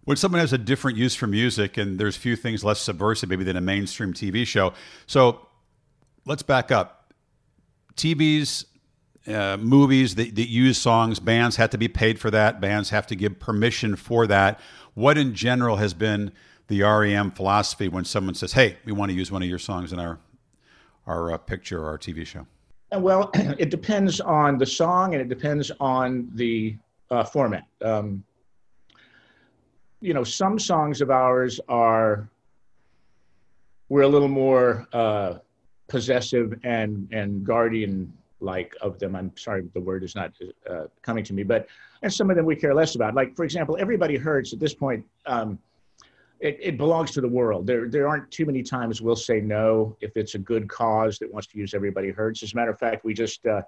When someone has a different use for music, and there's few things less subversive maybe than a mainstream TV show. So let's back up. TVs, uh, movies that, that use songs, bands have to be paid for that. Bands have to give permission for that. What in general has been the REM philosophy when someone says, "Hey, we want to use one of your songs in our our uh, picture or our TV show"? Well, *clears throat* it depends on the song, and it depends on the uh, format. Um, you know, some songs of ours are we're a little more uh, possessive and and guardian like of them. I'm sorry, the word is not uh, coming to me, but and some of them we care less about. Like for example, everybody hurts at this point. Um, it, it belongs to the world. There, there aren't too many times we'll say no if it's a good cause that wants to use everybody hurts. As a matter of fact, we just, uh,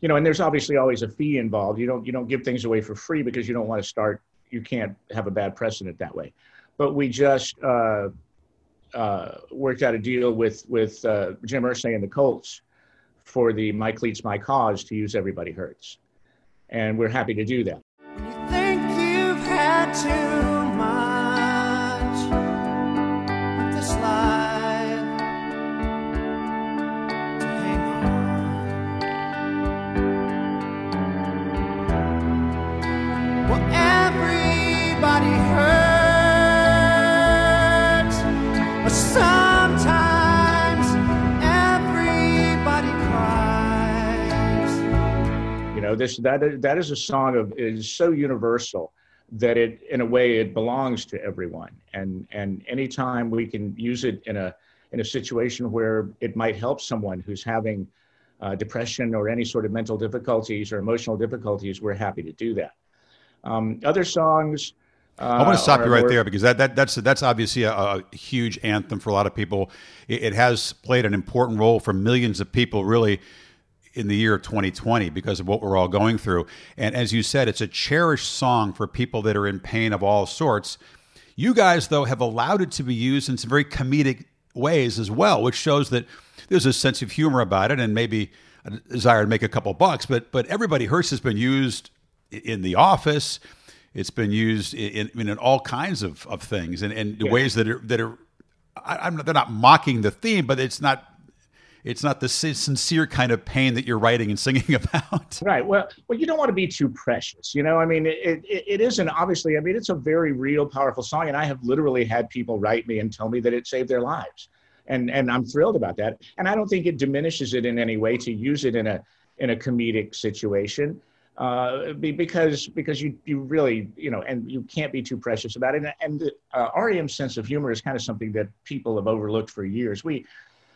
you know, and there's obviously always a fee involved. You don't, you don't give things away for free because you don't want to start. You can't have a bad precedent that way. But we just uh, uh, worked out a deal with with uh, Jim Irsay and the Colts for the "My Cleats, My Cause" to use "Everybody Hurts," and we're happy to do that. Know, this that that is a song of is so universal that it, in a way, it belongs to everyone. And and anytime we can use it in a in a situation where it might help someone who's having uh, depression or any sort of mental difficulties or emotional difficulties, we're happy to do that. Um, other songs. Uh, I want to stop are you right there because that, that that's that's obviously a, a huge anthem for a lot of people. It, it has played an important role for millions of people. Really, in the year of 2020 because of what we're all going through. And as you said, it's a cherished song for people that are in pain of all sorts. You guys, though, have allowed it to be used in some very comedic ways as well, which shows that there's a sense of humor about it and maybe a desire to make a couple bucks. But but everybody hurts has been used in the office. It's been used in, in, in all kinds of, of things and, and yeah. ways that are that are I, am they're not mocking the theme, but it's not it's not the sincere kind of pain that you're writing and singing *laughs* about. Right. Well, well, you don't want to be too precious. You know, I mean, it, it, it isn't obviously. I mean, it's a very real, powerful song, and I have literally had people write me and tell me that it saved their lives, and and I'm thrilled about that. And I don't think it diminishes it in any way to use it in a in a comedic situation. Uh, because because you you really you know and you can't be too precious about it and, and uh, REM's sense of humor is kind of something that people have overlooked for years. We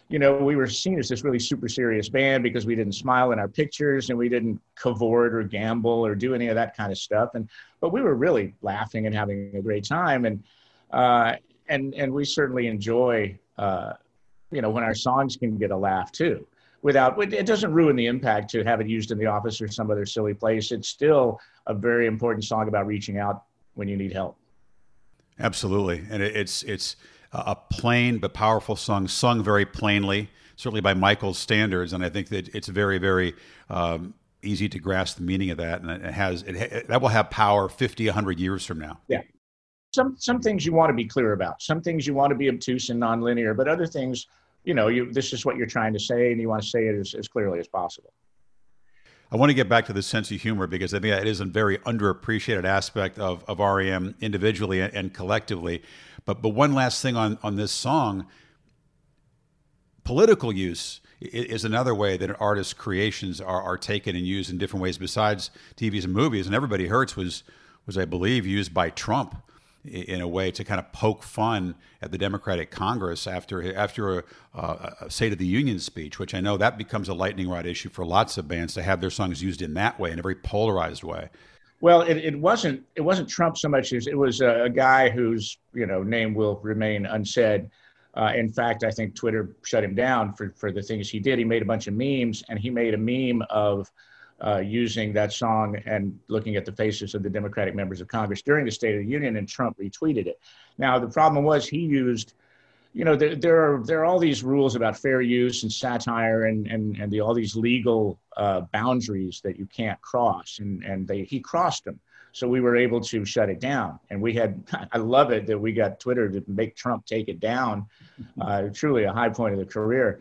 you know, we were seen as this really super serious band because we didn't smile in our pictures and we didn't cavort or gamble or do any of that kind of stuff. And but we were really laughing and having a great time. And uh, and and we certainly enjoy, uh, you know, when our songs can get a laugh too. Without it doesn't ruin the impact to have it used in the office or some other silly place. It's still a very important song about reaching out when you need help. Absolutely, and it, it's it's a plain but powerful song, sung very plainly, certainly by Michael's standards. And I think that it's very, very um, easy to grasp the meaning of that. And it has it, that will have power 50, 100 years from now. Yeah. Some, some things you want to be clear about. Some things you want to be obtuse and nonlinear, but other things, you know, you, this is what you're trying to say, and you want to say it as, as clearly as possible. I want to get back to the sense of humor because I think it is a very underappreciated aspect of, of REM individually and collectively. But but one last thing on on this song, political use is another way that an artist's creations are, are taken and used in different ways besides TVs and movies. And Everybody Hurts was was I believe used by Trump in a way to kind of poke fun at the Democratic Congress after after a, a, State of the Union speech, which I know that becomes a lightning rod issue for lots of bands to have their songs used in that way in a very polarized way. Well, it, it wasn't it wasn't Trump so much as it was a, a guy whose you know name will remain unsaid. Uh, in fact, I think Twitter shut him down for for the things he did. He made a bunch of memes, and he made a meme of uh, using that song and looking at the faces of the Democratic members of Congress during the State of the Union, and Trump retweeted it. Now, the problem was he used, you know, there, there are there are all these rules about fair use and satire and and and the, all these legal uh, boundaries that you can't cross, and and they he crossed them. So we were able to shut it down, and we had. *laughs* I love it that we got Twitter to make Trump take it down. *laughs* Uh, truly a high point of the career,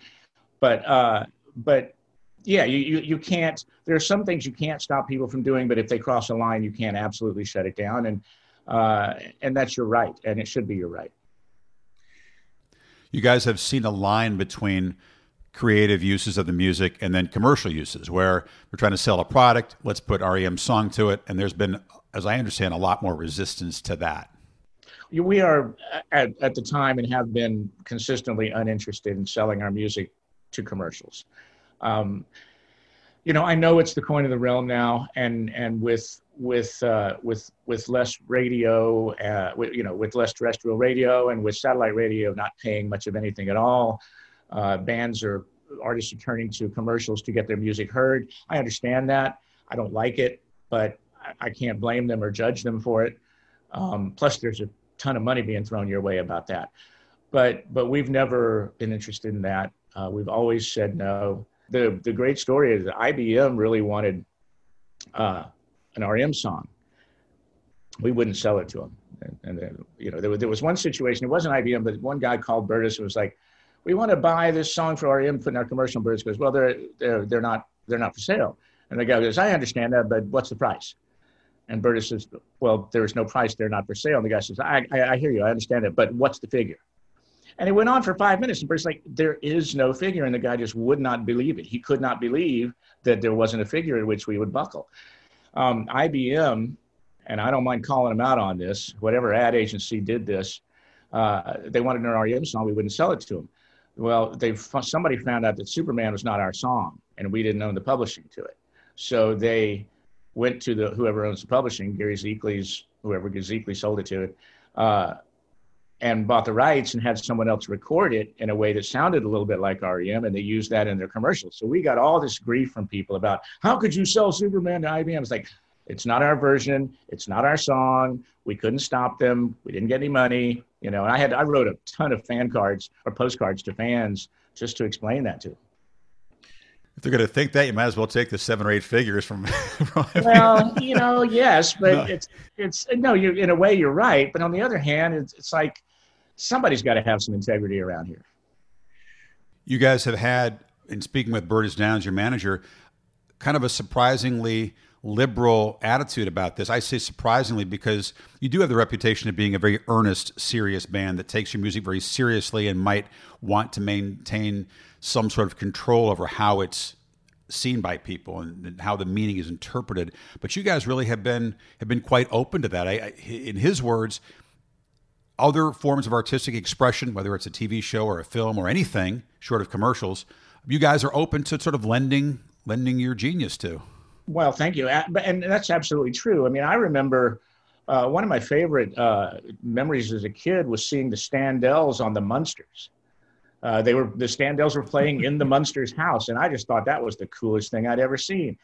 but uh, but yeah, you, you, you can't, there are some things you can't stop people from doing, but if they cross a line, you can't absolutely shut it down. And, uh, and that's your right. And it should be your right. You guys have seen a line between creative uses of the music and then commercial uses where we're trying to sell a product. Let's put REM song to it. And there's been, as I understand, a lot more resistance to that. We are at, at the time and have been consistently uninterested in selling our music to commercials. Um, you know, I know it's the coin of the realm now, and and with with uh, with with less radio, uh, with, you know, with less terrestrial radio, and with satellite radio not paying much of anything at all, uh, bands or artists are turning to commercials to get their music heard. I understand that. I don't like it, but I, I can't blame them or judge them for it. Um, plus, there's a ton of money being thrown your way about that. But but we've never been interested in that. Uh, we've always said no the the great story is IBM really wanted uh, an REM song. We wouldn't sell it to them, and, and then, you know there was, there was one situation. It wasn't IBM, but one guy called Bertis and was like, "We want to buy this song for REM, put in our commercial." Bertis goes, "Well, they're they're they're not they're not for sale." And the guy goes, "I understand that, but what's the price?" And Bertis says, "Well, there is no price. They're not for sale." And the guy says, I, I, I hear you. I understand it, but what's the figure?" And it went on for five minutes. And Bert's like, there is no figure. And the guy just would not believe it. He could not believe that there wasn't a figure at which we would buckle. Um, IBM, and I don't mind calling them out on this, whatever ad agency did this, uh, they wanted an REM song. We wouldn't sell it to them. Well, they somebody found out that Superman was not our song, and we didn't own the publishing to it. So they went to the whoever owns the publishing, Gary Zekley's, whoever Zeekley sold it to, uh, and bought the rights and had someone else record it in a way that sounded a little bit like REM, and they used that in their commercials. So we got all this grief from people about how could you sell Superman to IBM? It's like it's not our version, it's not our song. We couldn't stop them. We didn't get any money, you know. And I had I wrote a ton of fan cards or postcards to fans just to explain that to them. If they're going to think that, you might as well take the seven or eight figures from. *laughs* well, you know, yes, but no. it's it's no. You in a way, you're right. But on the other hand, it's, it's like somebody's got to have some integrity around here. You guys have had, in speaking with Bertis Downs, your manager, kind of a surprisingly liberal attitude about this. I say surprisingly because you do have the reputation of being a very earnest, serious band that takes your music very seriously and might want to maintain some sort of control over how it's seen by people and, how the meaning is interpreted. But you guys really have been have been quite open to that. I, I, in his words, other forms of artistic expression, whether it's a TV show or a film or anything short of commercials, you guys are open to sort of lending lending your genius to. Well, thank you, and that's absolutely true. I mean, I remember. Uh, one of my favorite uh, memories as a kid was seeing the Standells on the Munsters. Uh, they were the Standells were playing in the Munsters house, and I just thought that was the coolest thing I'd ever seen.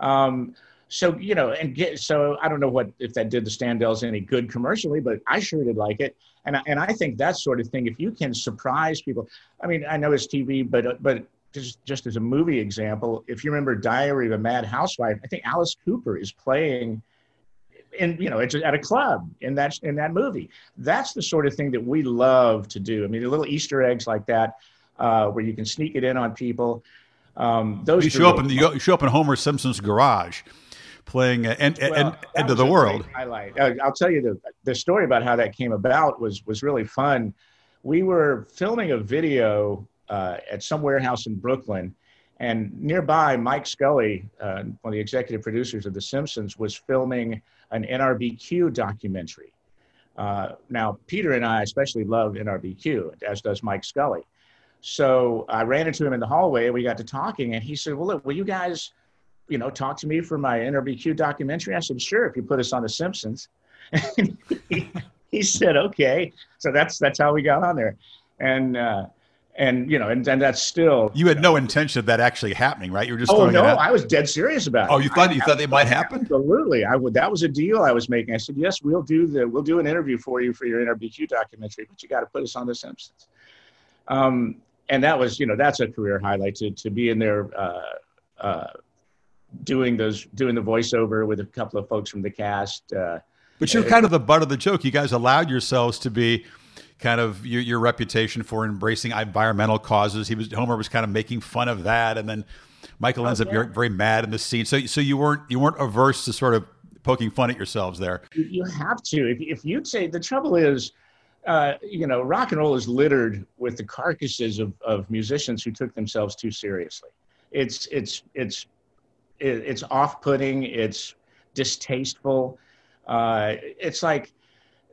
Um, so you know, and get so I don't know what if that did the Standells any good commercially, but I sure did like it, and and I think that sort of thing. If you can surprise people, I mean, I know it's TV, but but just just as a movie example, if you remember Diary of a Mad Housewife, I think Alice Cooper is playing in you know it's at a club in that in that movie. That's the sort of thing that we love to do. I mean the little easter eggs like that uh, where you can sneak it in on people. Um, those you show up in the, you show up in homer simpson's garage playing uh, end, well, end, end of the world. highlight. Uh, i'll tell you the, the story about how that came about was was really fun. We were filming a video uh, at some warehouse in brooklyn and nearby, Mike Scully, uh, one of the executive producers of The Simpsons, was filming an NRBQ documentary. Uh, now, Peter and I especially love NRBQ, as does Mike Scully. So I ran into him in the hallway and we got to talking, and he said, Well, look, will you guys, you know, talk to me for my NRBQ documentary? I said, Sure, if you put us on The Simpsons. he, *laughs* he, said, Okay. So that's that's how we got on there. And uh, and you know, and, and that's still. You had you know, no intention of that actually happening, right? You were just. Oh no, I was dead serious about it. Oh, you thought you thought it might happen? Absolutely, I would. That was a deal I was making. I said, yes, we'll do the we'll do an interview for you for your NRBQ documentary, but you got to put us on The Simpsons. Um, and that was, you know, that's a career highlight to to be in there. Uh, uh, doing those doing the voiceover with a couple of folks from the cast uh, but you're kind of the butt of the joke you guys allowed yourselves to be kind of your, your reputation for embracing environmental causes. He was Homer was kind of making fun of that, and then Michael ends oh, yeah. up very mad in the scene. So so you weren't you weren't averse to sort of poking fun at yourselves there. You have to. If if you say the trouble is. Uh, you know, rock and roll is littered with the carcasses of, of musicians who took themselves too seriously. It's it's it's it's off-putting. It's distasteful. Uh, it's like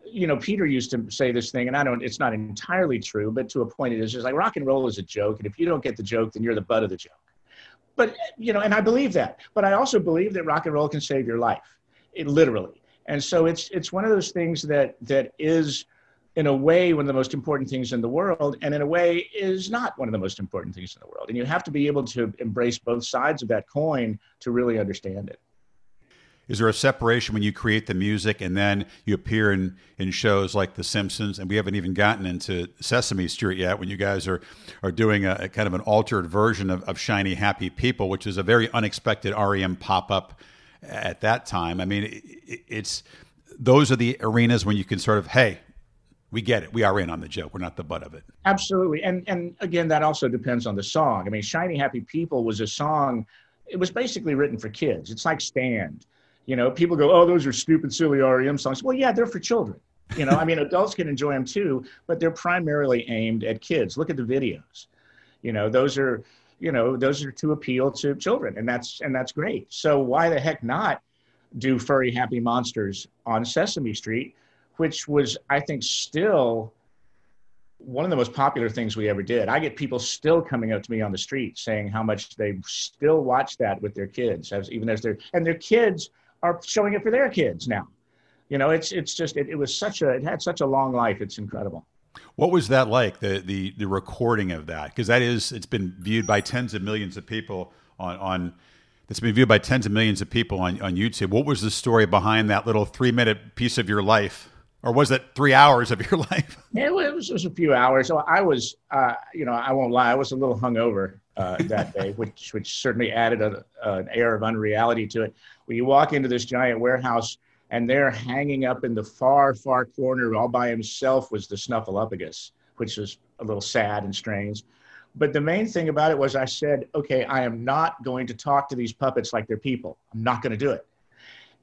you know, Peter used to say this thing, and I don't, it's not entirely true, but to a point it is just like rock and roll is a joke. And if you don't get the joke, then you're the butt of the joke. But, you know, and I believe that. But I also believe that rock and roll can save your life, it, literally. And so it's, it's one of those things that, that is, in a way, one of the most important things in the world, and in a way, is not one of the most important things in the world. And you have to be able to embrace both sides of that coin to really understand it is there a separation when you create the music and then you appear in, in shows like The Simpsons? And we haven't even gotten into Sesame Street yet when you guys are, are doing a, a kind of an altered version of, of Shiny Happy People, which is a very unexpected REM pop up at that time. I mean, it, it's those are the arenas when you can sort of, hey, we get it. We are in on the joke. We're not the butt of it. Absolutely. And and again, that also depends on the song. I mean, Shiny Happy People was a song, it was basically written for kids. It's like Stand you know, people go, "Oh, those are stupid, silly REM songs." Well, yeah, they're for children. You know, I mean, *laughs* adults can enjoy them too, but they're primarily aimed at kids. Look at the videos. You know, those are, you know, those are to appeal to children, and that's and that's great. So why the heck not do furry happy monsters on Sesame Street, which was, I think, still one of the most popular things we ever did. I get people still coming up to me on the street saying how much they still watch that with their kids, as even as they're and their kids are showing it for their kids now. You know, it's it's just it, it was such a it had such a long life. It's incredible. What was that like the the the recording of that? Because that is it's been viewed by tens of millions of people on on it's been viewed by tens of millions of people on, on YouTube. What was the story behind that little three minute piece of your life? Or was it three hours of your *laughs* life? It was, was a few hours. So I was, uh, you know, I won't lie, I was a little hungover uh, that day, *laughs* which which certainly added a, an air of unreality to it. When you walk into this giant warehouse and there, hanging up in the far, far corner, all by himself, was the Snuffleupagus, which was a little sad and strange. But the main thing about it was I said, okay, I am not going to talk to these puppets like they're people. I'm not going to do it.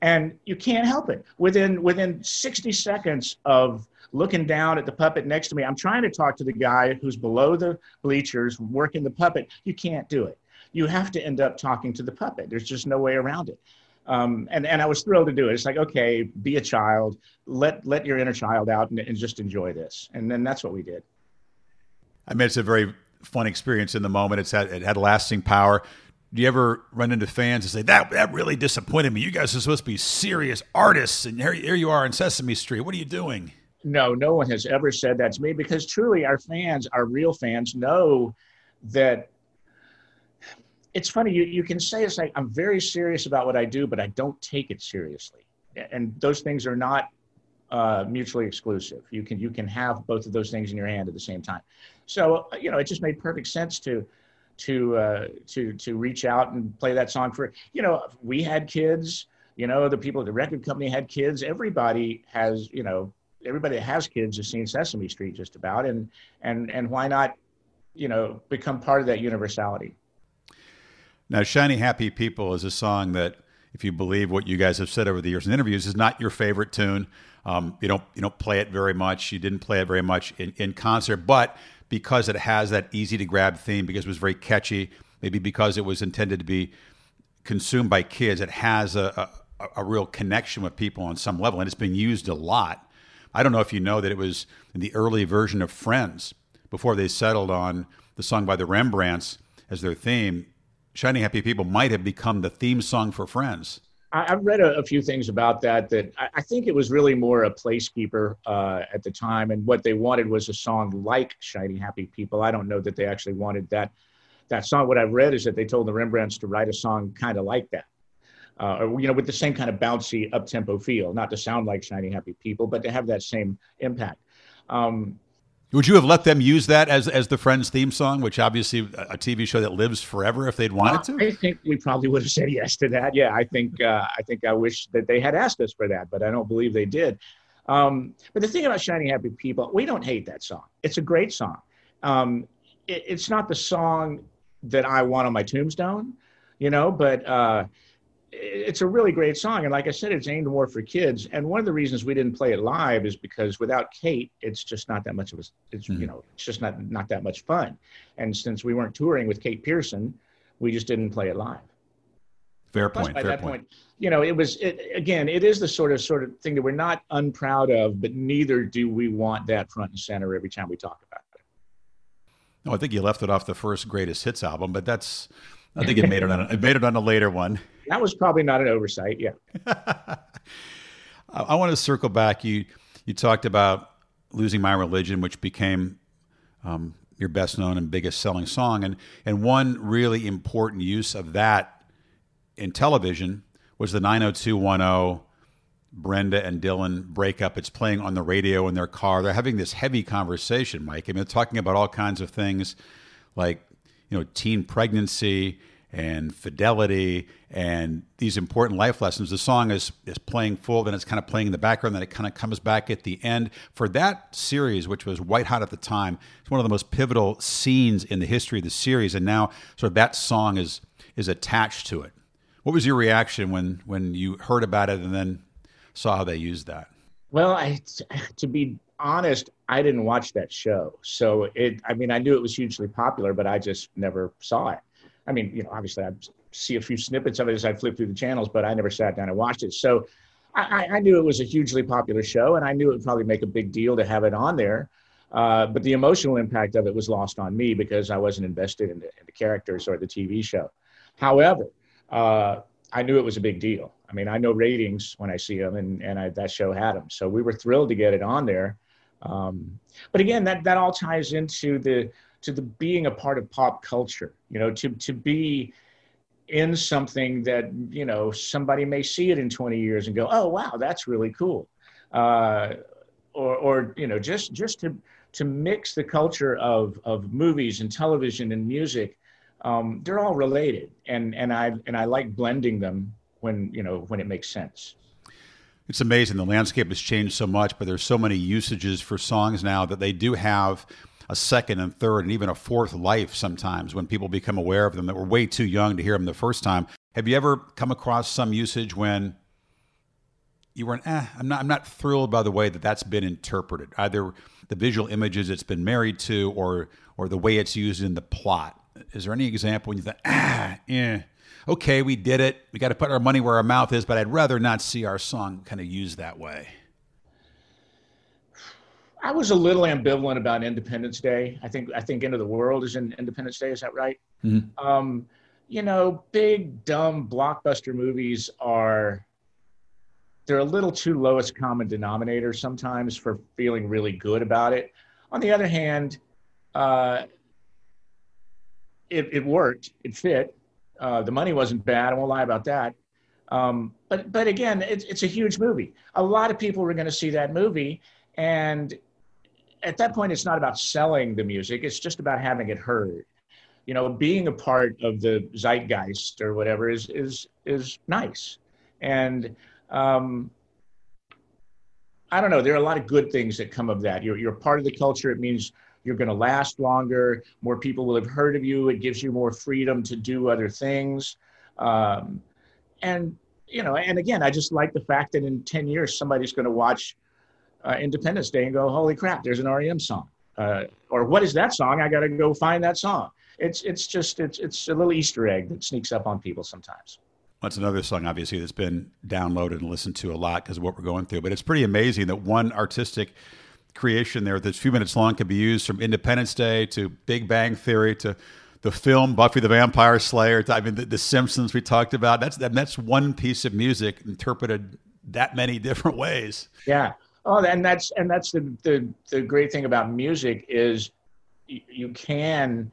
And you can't help it. Within within 60 seconds of looking down at the puppet next to me, I'm trying to talk to the guy who's below the bleachers working the puppet. You can't do it. You have to end up talking to the puppet. There's just no way around it. Um, and and I was thrilled to do it. It's like okay, be a child, let let your inner child out, and, and just enjoy this. And then that's what we did. I mean, it's a very fun experience in the moment. It's had it had lasting power. Do you ever run into fans and say that that really disappointed me? You guys are supposed to be serious artists, and here, here you are in Sesame Street. What are you doing? No, no one has ever said that to me because truly, our fans, our real fans, know that. It's funny you you can say it's like I'm very serious about what I do, but I don't take it seriously, and those things are not uh, mutually exclusive. You can you can have both of those things in your hand at the same time. So you know, it just made perfect sense to to uh, to to reach out and play that song for you know we had kids. You know, the people at the record company had kids. Everybody has you know everybody that has kids has seen Sesame Street just about, and and and why not you know become part of that universality. Now, "Shiny Happy People" is a song that, if you believe what you guys have said over the years in interviews, is not your favorite tune. Um, you don't you don't play it very much. You didn't play it very much in, in concert, but because it has that easy to grab theme, because it was very catchy, maybe because it was intended to be consumed by kids, it has a, a, a real connection with people on some level, and it's been used a lot. I don't know if you know that it was in the early version of Friends before they settled on the song by the Rembrandts as their theme. Shiny Happy People might have become the theme song for Friends. I, have read a, a, few things about that. That I, I, think it was really more a placekeeper uh, at the time, and what they wanted was a song like "Shiny Happy People." I don't know that they actually wanted that that song. What I've read is that they told the Rembrandts to write a song kind of like that, uh, or you know, with the same kind of bouncy, up tempo feel, not to sound like "Shiny Happy People," but to have that same impact. Um, would you have let them use that as as the Friends theme song, which obviously a TV show that lives forever if they'd wanted to? I think we probably would have said yes to that. Yeah, I think uh, I think I wish that they had asked us for that, but I don't believe they did. Um, but the thing about "Shiny Happy People," we don't hate that song. It's a great song. Um, it, it's not the song that I want on my tombstone, you know, but. Uh, it's a really great song and like i said it's aimed more for kids and one of the reasons we didn't play it live is because without kate it's just not that much of a it's mm-hmm. you know it's just not not that much fun and since we weren't touring with kate Pierson, we just didn't play it live fair point point. by fair that point. point you know it was it, again it is the sort of sort of thing that we're not unproud of but neither do we want that front and center every time we talk about it no i think you left it off the first greatest hits album but that's I think it made it on it made it on a later one. That was probably not an oversight. Yeah. *laughs* I want to circle back. You you talked about losing my religion, which became um, your best known and biggest selling song, and and one really important use of that in television was the 90210 Brenda and Dylan breakup. It's playing on the radio in their car. They're having this heavy conversation, Mike. I mean, they're talking about all kinds of things like you know teen pregnancy and fidelity and these important life lessons. The song is is playing full, then it's kind of playing in the background, then it kind of comes back at the end. For that series, which was white hot at the time, it's one of the most pivotal scenes in the history of the series, and now sort of that song is is attached to it. What was your reaction when when you heard about it and then saw how they used that? Well, I, to be honest, I didn't watch that show. So it, I mean, I knew it was hugely popular, but I just never saw it. I mean, you know, obviously I see a few snippets of it as I flip through the channels, but I never sat down and watched it. So I, I knew it was a hugely popular show, and I knew it would probably make a big deal to have it on there. Uh, but the emotional impact of it was lost on me because I wasn't invested in the, in the characters or the TV show. However, uh, I knew it was a big deal. I mean, I know ratings when I see them, and and I, that show had them. So we were thrilled to get it on there. Um, but again, that that all ties into the to the being a part of pop culture. You know, to to be in something that you know somebody may see it in 20 years and go, oh wow, that's really cool. Uh, or or you know just just to to mix the culture of of movies and television and music um, they're all related and and i and i like blending them when you know when it makes sense it's amazing the landscape has changed so much but there's so many usages for songs now that they do have a second and third and even a fourth life sometimes when people become aware of them that were way too young to hear them the first time. Have you ever come across some usage when you weren't eh, I'm not I'm not thrilled by the way that that's been interpreted either the visual images it's been married to or or the way it's used in the plot? Is there any example when you think ah yeah okay we did it. We got to put our money where our mouth is but I'd rather not see our song kind of used that way I was a little ambivalent about Independence Day. I think I think End of the World is in Independence Day. Is that right? Mm-hmm. Um, you know, big dumb blockbuster movies are they're a little too lowest common denominator sometimes for feeling really good about it. On the other hand, uh, it, it worked, it fit. Uh, the money wasn't bad. I won't lie about that. Um, but but again, it's, it's a huge movie. A lot of people were going to see that movie, and at that point, it's not about selling the music. It's just about having it heard. You know, being a part of the zeitgeist or whatever is is is nice. And um, I don't know. There are a lot of good things that come of that. You're, you're part of the culture. It means you're going to last longer. More people will have heard of you. It gives you more freedom to do other things. Um, and, you know, and again, I just like the fact that in 10 years, somebody's going to watch uh, Independence Day and go, holy crap, there's an REM song. Uh, or what is that song? I got to go find that song. It's, it's just, it's, it's a little Easter egg that sneaks up on people sometimes. That's another song, obviously, that's been downloaded and listened to a lot because of what we're going through. But it's pretty amazing that one artistic creation there that's a few minutes long can be used from Independence Day to Big Bang Theory to the film Buffy the Vampire Slayer. To, I mean, the, the, Simpsons we talked about. That's that's one piece of music interpreted that many *laughs* different ways. Yeah. Oh, and that's and that's the the, the great thing about music is you, can.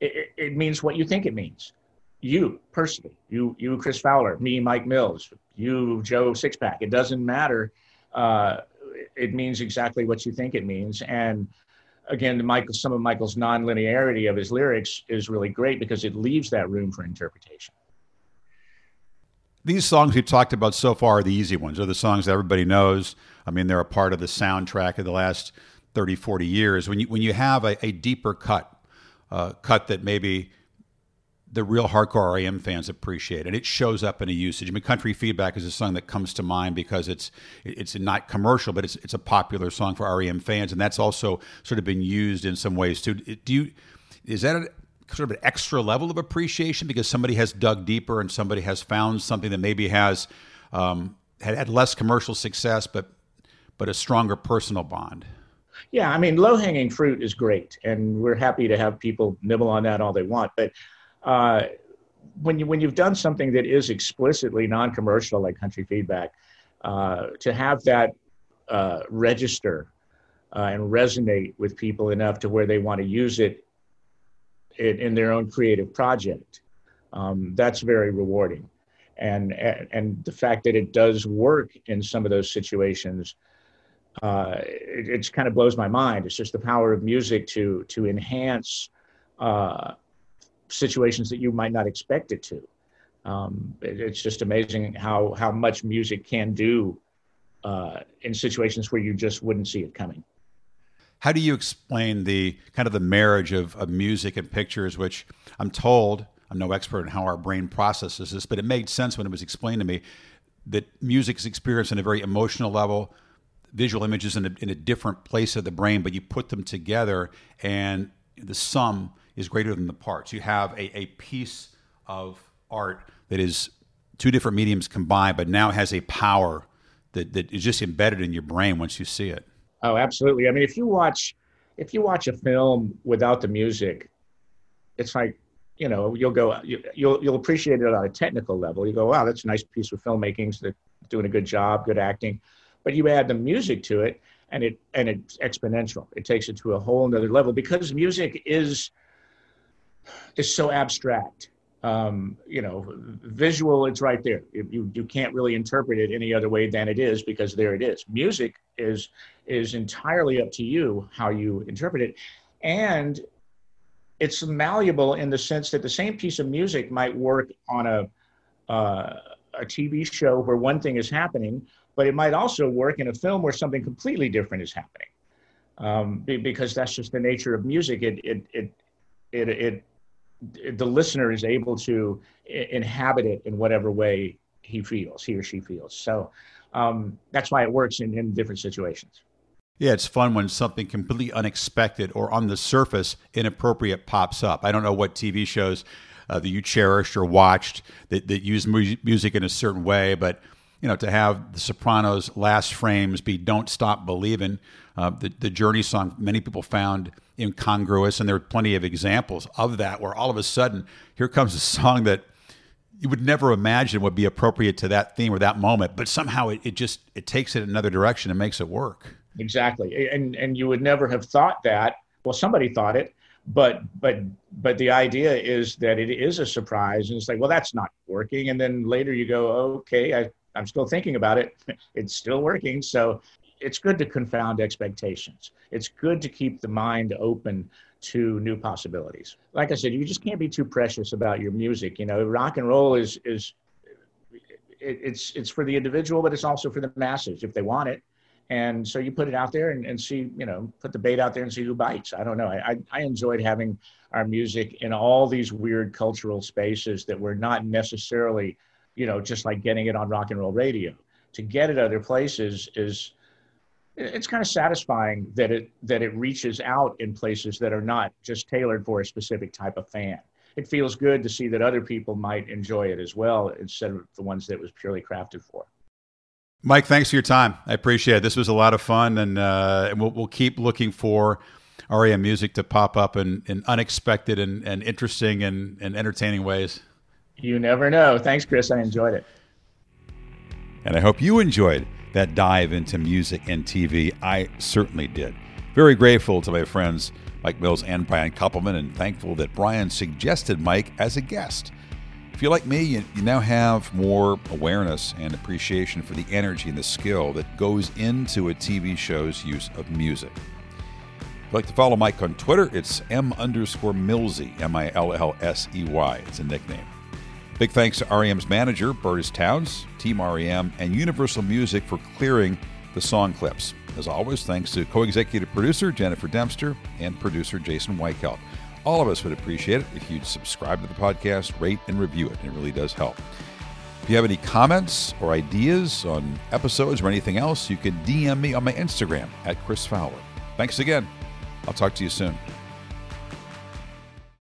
It, it means what you think it means you personally, you, you, Chris Fowler, me, Mike Mills, you, Joe Sixpack. It doesn't matter. Uh, it means exactly what you think it means. And again, Michael, some of Michael's non-linearity of his lyrics is really great because it leaves that room for interpretation. These songs we've talked about so far are the easy ones. Are the songs that everybody knows. I mean, they're a part of the soundtrack of the last 30, 40 years. When you when you have a, a deeper cut, uh, cut that maybe the real hardcore REM fans appreciate, and it shows up in a usage. I mean, "Country Feedback" is a song that comes to mind because it's it's not commercial, but it's it's a popular song for REM fans, and that's also sort of been used in some ways too. Do you is that a, sort of an extra level of appreciation because somebody has dug deeper and somebody has found something that maybe has um, had had less commercial success, but but a stronger personal bond? Yeah, I mean, low hanging fruit is great, and we're happy to have people nibble on that all they want, but uh, when you when you've done something that is explicitly non-commercial like country feedback uh, to have that uh, register uh, and resonate with people enough to where they want to use it in, in their own creative project um, that's very rewarding and and the fact that it does work in some of those situations uh, it, it kind of blows my mind it's just the power of music to to enhance uh, situations that you might not expect it to. Um, it, it's just amazing how how much music can do uh, in situations where you just wouldn't see it coming. How do you explain the kind of the marriage of, of music and pictures, which I'm told I'm no expert in how our brain processes this, but it made sense when it was explained to me that music is experienced on a very emotional level, visual images in a, in a different place of the brain, but you put them together and the sum is greater than the parts. You have a, a piece of art that is two different mediums combined, but now has a power that, that is just embedded in your brain once you see it. Oh, absolutely. I mean, if you watch if you watch a film without the music, it's like you know, you'll go, you, will you'll appreciate it on a technical level. You go, wow, that's a nice piece of filmmaking. They're doing a good job, good acting. But you add the music to it, and it and it's exponential. It takes it to a whole nother level because music is is so abstract. Um, you know, visual, it's right there. You you can't really interpret it any other way than it is because there it is. Music is is entirely up to you how you interpret it, and it's malleable in the sense that the same piece of music might work on a uh, a TV show where one thing is happening, but it might also work in a film where something completely different is happening. Um, because that's just the nature of music. It it it it, it, it the listener is able to inhabit it in whatever way he feels, he or she feels. So um, that's why it works in, in different situations. Yeah, it's fun when something completely unexpected or on the surface inappropriate pops up. I don't know what TV shows uh, that you cherished or watched that, that use mu- music in a certain way, but you know, to have the Sopranos' last frames be "Don't Stop Believing," uh, the the Journey song, many people found incongruous, and there are plenty of examples of that where all of a sudden here comes a song that you would never imagine would be appropriate to that theme or that moment, but somehow it, it just it takes it in another direction and makes it work exactly. And and you would never have thought that. Well, somebody thought it, but but but the idea is that it is a surprise, and it's like, well, that's not working. And then later you go, okay, I, I'm still thinking about it. *laughs* it's still working. So it's good to confound expectations. It's good to keep the mind open to new possibilities. Like I said, you just can't be too precious about your music. You know, rock and roll is is it's it's for the individual, but it's also for the masses if they want it and so you put it out there and, and see you know put the bait out there and see who bites. I don't know. I, I enjoyed having our music in all these weird cultural spaces that were not necessarily you know just like getting it on rock and roll radio. To get it other places is it's kind of satisfying that it that it reaches out in places that are not just tailored for a specific type of fan. It feels good to see that other people might enjoy it as well instead of the ones that it was purely crafted for Mike, thanks for your time. I appreciate it. This was a lot of fun, and, uh, we'll, we'll, keep looking for REM music to pop up in, in unexpected and, and interesting and, and entertaining ways. You never know. Thanks, Chris. I enjoyed it. And I hope you enjoyed that dive into music and TV. I certainly did. Very grateful to my friends Mike Mills and Brian Koppelman, and thankful that Brian suggested Mike as a guest. If you're like me, you, you now have more awareness and appreciation for the energy and the skill that goes into a TV show's use of music. If you'd like to follow Mike on Twitter, it's M underscore Millsey, M I L L S E Y. It's a nickname. Big thanks to REM's manager, Bertis Downs, Team REM, and Universal Music for clearing the song clips. As always, thanks to co executive producer Jennifer Dempster and producer Jason Weichelt. All of us would appreciate it if you'd subscribe to the podcast, rate, and review it. It really does help. If you have any comments or ideas on episodes or anything else, you can DM me on my Instagram at Chris Fowler. Thanks again. I'll talk to you soon.